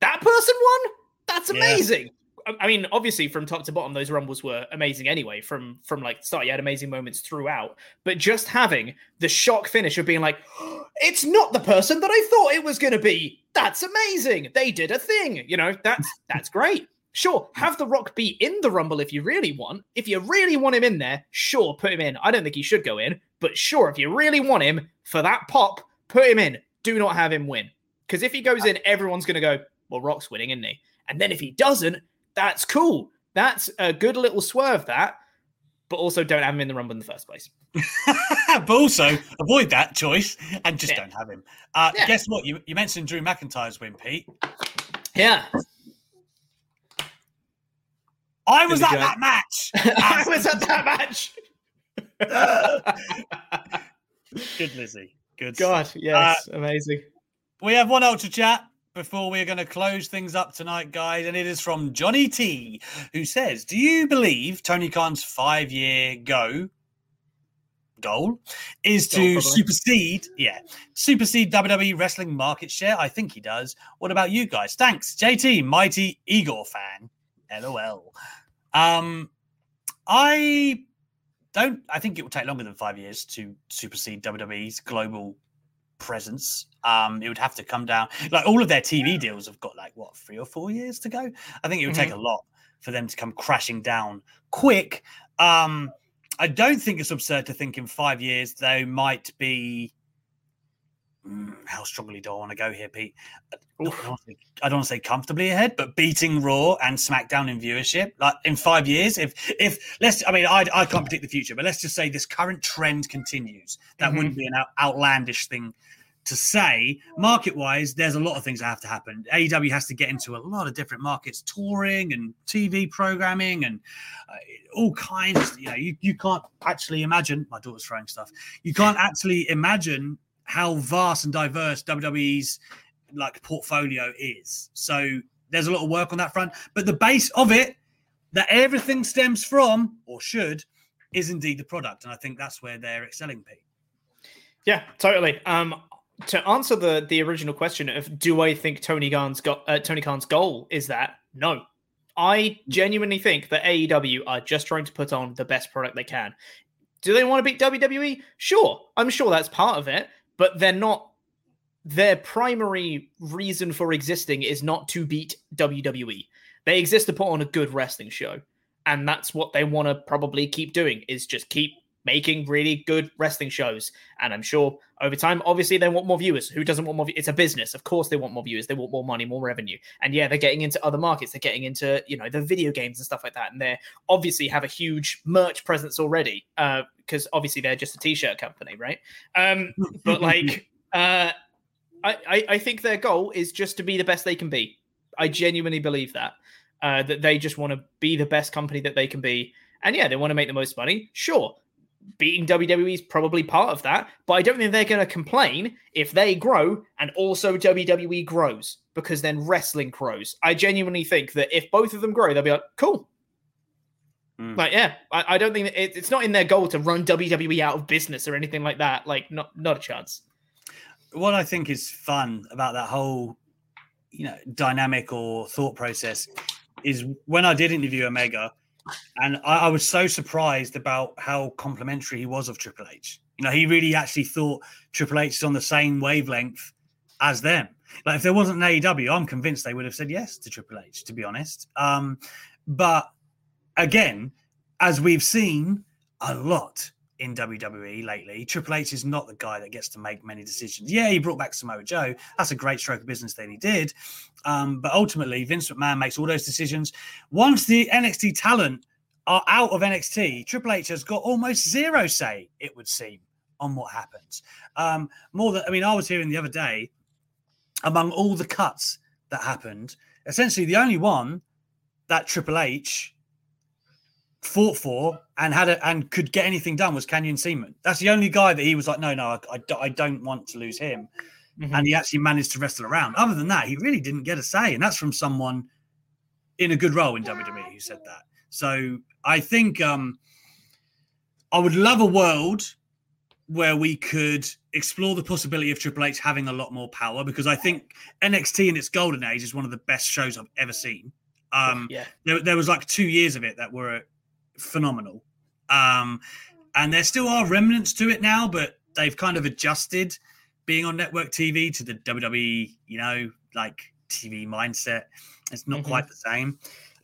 that person won. That's amazing. I mean, obviously, from top to bottom, those rumbles were amazing anyway. From from like start, you had amazing moments throughout. But just having the shock finish of being like, it's not the person that I thought it was going to be. That's amazing. They did a thing. You know, that's that's great. Sure, have the Rock be in the Rumble if you really want. If you really want him in there, sure, put him in. I don't think he should go in, but sure, if you really want him for that pop, put him in. Do not have him win. Because if he goes in, everyone's going to go, well, Rock's winning, isn't he? And then if he doesn't, that's cool. That's a good little swerve, that. But also don't have him in the Rumble in the first place. but also avoid that choice and just Yeah. don't have him. Uh, Yeah. Guess what? You, you mentioned Drew McIntyre's win, Pete. Yeah. I was at go. that match. I was at that match. Good, Lizzie. Good. God, yes, amazing. We have one ultra chat before we're going to close things up tonight, guys, and it is from Johnny T, who says, "Do you believe Tony Khan's five-year go goal is to supersede, yeah, supersede WWE wrestling market share? I think he does. What about you guys? Thanks, JT, mighty Igor fan. LOL. Um, I don't. I think it will take longer than five years to supersede WWE's global presence. Um, it would have to come down. Like all of their TV deals have got like what three or four years to go. I think it would take a lot for them to come crashing down quick. Um, I don't think it's absurd to think in five years they might be mm, how strongly do I want to go here, Pete? I don't, want to, I don't want to say comfortably ahead, but beating Raw and SmackDown in viewership, like in five years, if if let's, I mean, I I can't predict the future, but let's just say this current trend continues. That Mhm. wouldn't be an out, outlandish thing to say. Market wise, there's a lot of things that have to happen. AEW has to get into a lot of different markets, touring and TV programming and uh, all kinds. You know, you, you can't actually imagine. My daughter's throwing stuff. You can't actually imagine how vast and diverse WWE's like portfolio is. So there's a lot of work on that front. But the base of it, that everything stems from or should, is indeed the product, and I think that's where they're excelling. Pete. Yeah, totally. Um, to answer the the original question of do I think Tony Khan's got uh, Tony Khan's goal is that no, I genuinely think that AEW are just trying to put on the best product they can. Do they want to beat WWE? Sure, I'm sure that's part of it, but they're not. Their primary reason for existing is not to beat WWE. They exist to put on a good wrestling show, and that's what they want to probably keep doing. Is just keep making really good wrestling shows. And I'm sure over time, obviously, they want more viewers. Who doesn't want more? It's a business. Of course, they want more viewers. They want more money, more revenue. And yeah, they're getting into other markets. They're getting into, you know, the video games and stuff like that. And they obviously have a huge merch presence already because obviously they're just a t-shirt company, right? Um, but like, uh, I, I, I think their goal is just to be the best they can be. I genuinely believe that. Uh, that they just want to be the best company that they can be. And yeah, they want to make the most money. Sure, beating WWE is probably part of that, but I don't think they're going to complain if they grow and also WWE grows because then wrestling grows. I genuinely think that if both of them grow, they'll be like, cool. Mm. Like, yeah, I, I don't think it, it's not in their goal to run WWE out of business or anything like that. Like, not not a chance. What I think is fun about that whole, you know, dynamic or thought process is when I did interview Omega, and I, I was so surprised about how complimentary he was of Triple H. You know, he really actually thought Triple H is on the same wavelength as them. Like if there wasn't an AEW, I'm convinced they would have said yes to Triple H, to be honest. Um, but again, as we've seen a lot in WWE lately, Triple H is not the guy that gets to make many decisions. Yeah, he brought back Samoa Joe. That's a great stroke of business that he did. Um, but ultimately, Vince McMahon makes all those decisions. Once the NXT talent are out of NXT, Triple H has got almost zero say, it would seem, on what happens. Um, more than, I mean, I was hearing the other day, among all the cuts that happened, essentially the only one that Triple H fought for and had a, and could get anything done was Canyon Ceman. That's the only guy that he was like, no, no, I, I, do- I don't want to lose him. And he actually managed to wrestle around. Other than that, he really didn't get a say. And that's from someone in a good role in WWE who said that. So I think um, I would love a world where we could explore the possibility of Triple H having a lot more power because I think NXT in its golden age is one of the best shows I've ever seen. Um, yeah. there, there was like two years of it that were phenomenal. Um, and there still are remnants to it now, but they've kind of adjusted being on network TV to the WWE, you know, like TV mindset. It's not Mhm. quite the same.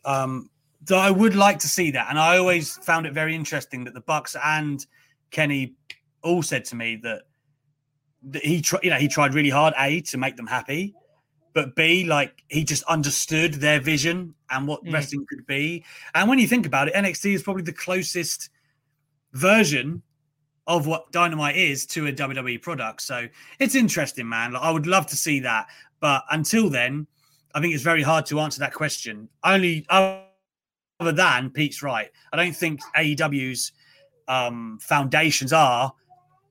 Um, so I would like to see that. And I always found it very interesting that the Bucks and Kenny all said to me that, that he tried, you know, he tried really hard, A, to make them happy, but B, like he just understood their vision and what Mm. wrestling could be. And when you think about it, NXT is probably the closest version of what Dynamite is to a WWE product. So it's interesting, man. Like, I would love to see that. But until then, I think it's very hard to answer that question. Only other than Pete's right. I don't think AEW's um, foundations are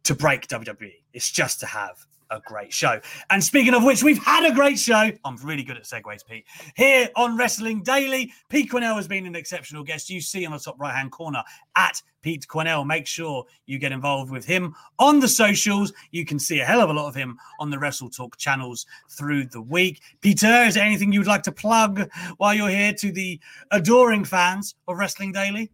to break WWE. It's just to have a great show. And speaking of which, we've had a great show. I'm really good at segues, Pete. Here on Wrestling Daily, Pete Quinnell has been an exceptional guest. You see on the top right hand corner at Pete Quinnell. Make sure you get involved with him on the socials. You can see a hell of a lot of him on the Wrestle Talk channels through the week. Peter, is there anything you'd like to plug while you're here to the adoring fans of Wrestling Daily?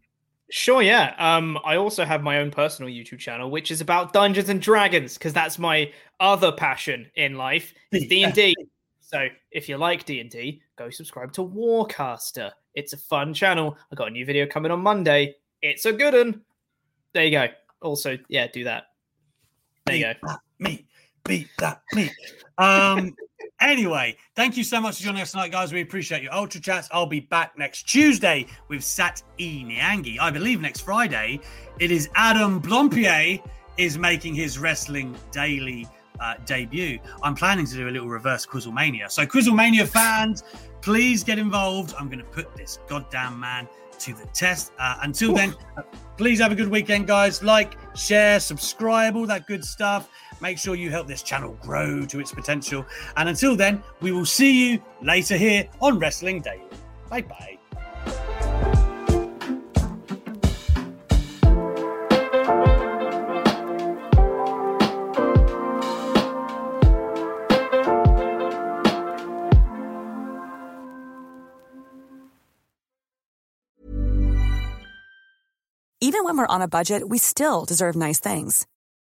Sure, yeah. Um, I also have my own personal YouTube channel, which is about Dungeons and Dragons, because that's my other passion in life. D and D. So if you like D and D, go subscribe to Warcaster. It's a fun channel. I got a new video coming on Monday. It's a good one. There you go. Also, yeah, do that. There you go. Me, beat that me. Um, anyway, thank you so much for joining us tonight, guys. We appreciate your ultra chats. I'll be back next Tuesday with Sat E Niangi. I believe next Friday it is Adam Blampied is making his wrestling daily uh, debut. I'm planning to do a little reverse Quizzlemania. So, Quizzlemania fans, please get involved. I'm going to put this goddamn man to the test. Uh, until then, uh, please have a good weekend, guys. Like, share, subscribe, all that good stuff. Make sure you help this channel grow to its potential. And until then, we will see you later here on Wrestling Daily. Bye bye. Even when we're on a budget, we still deserve nice things.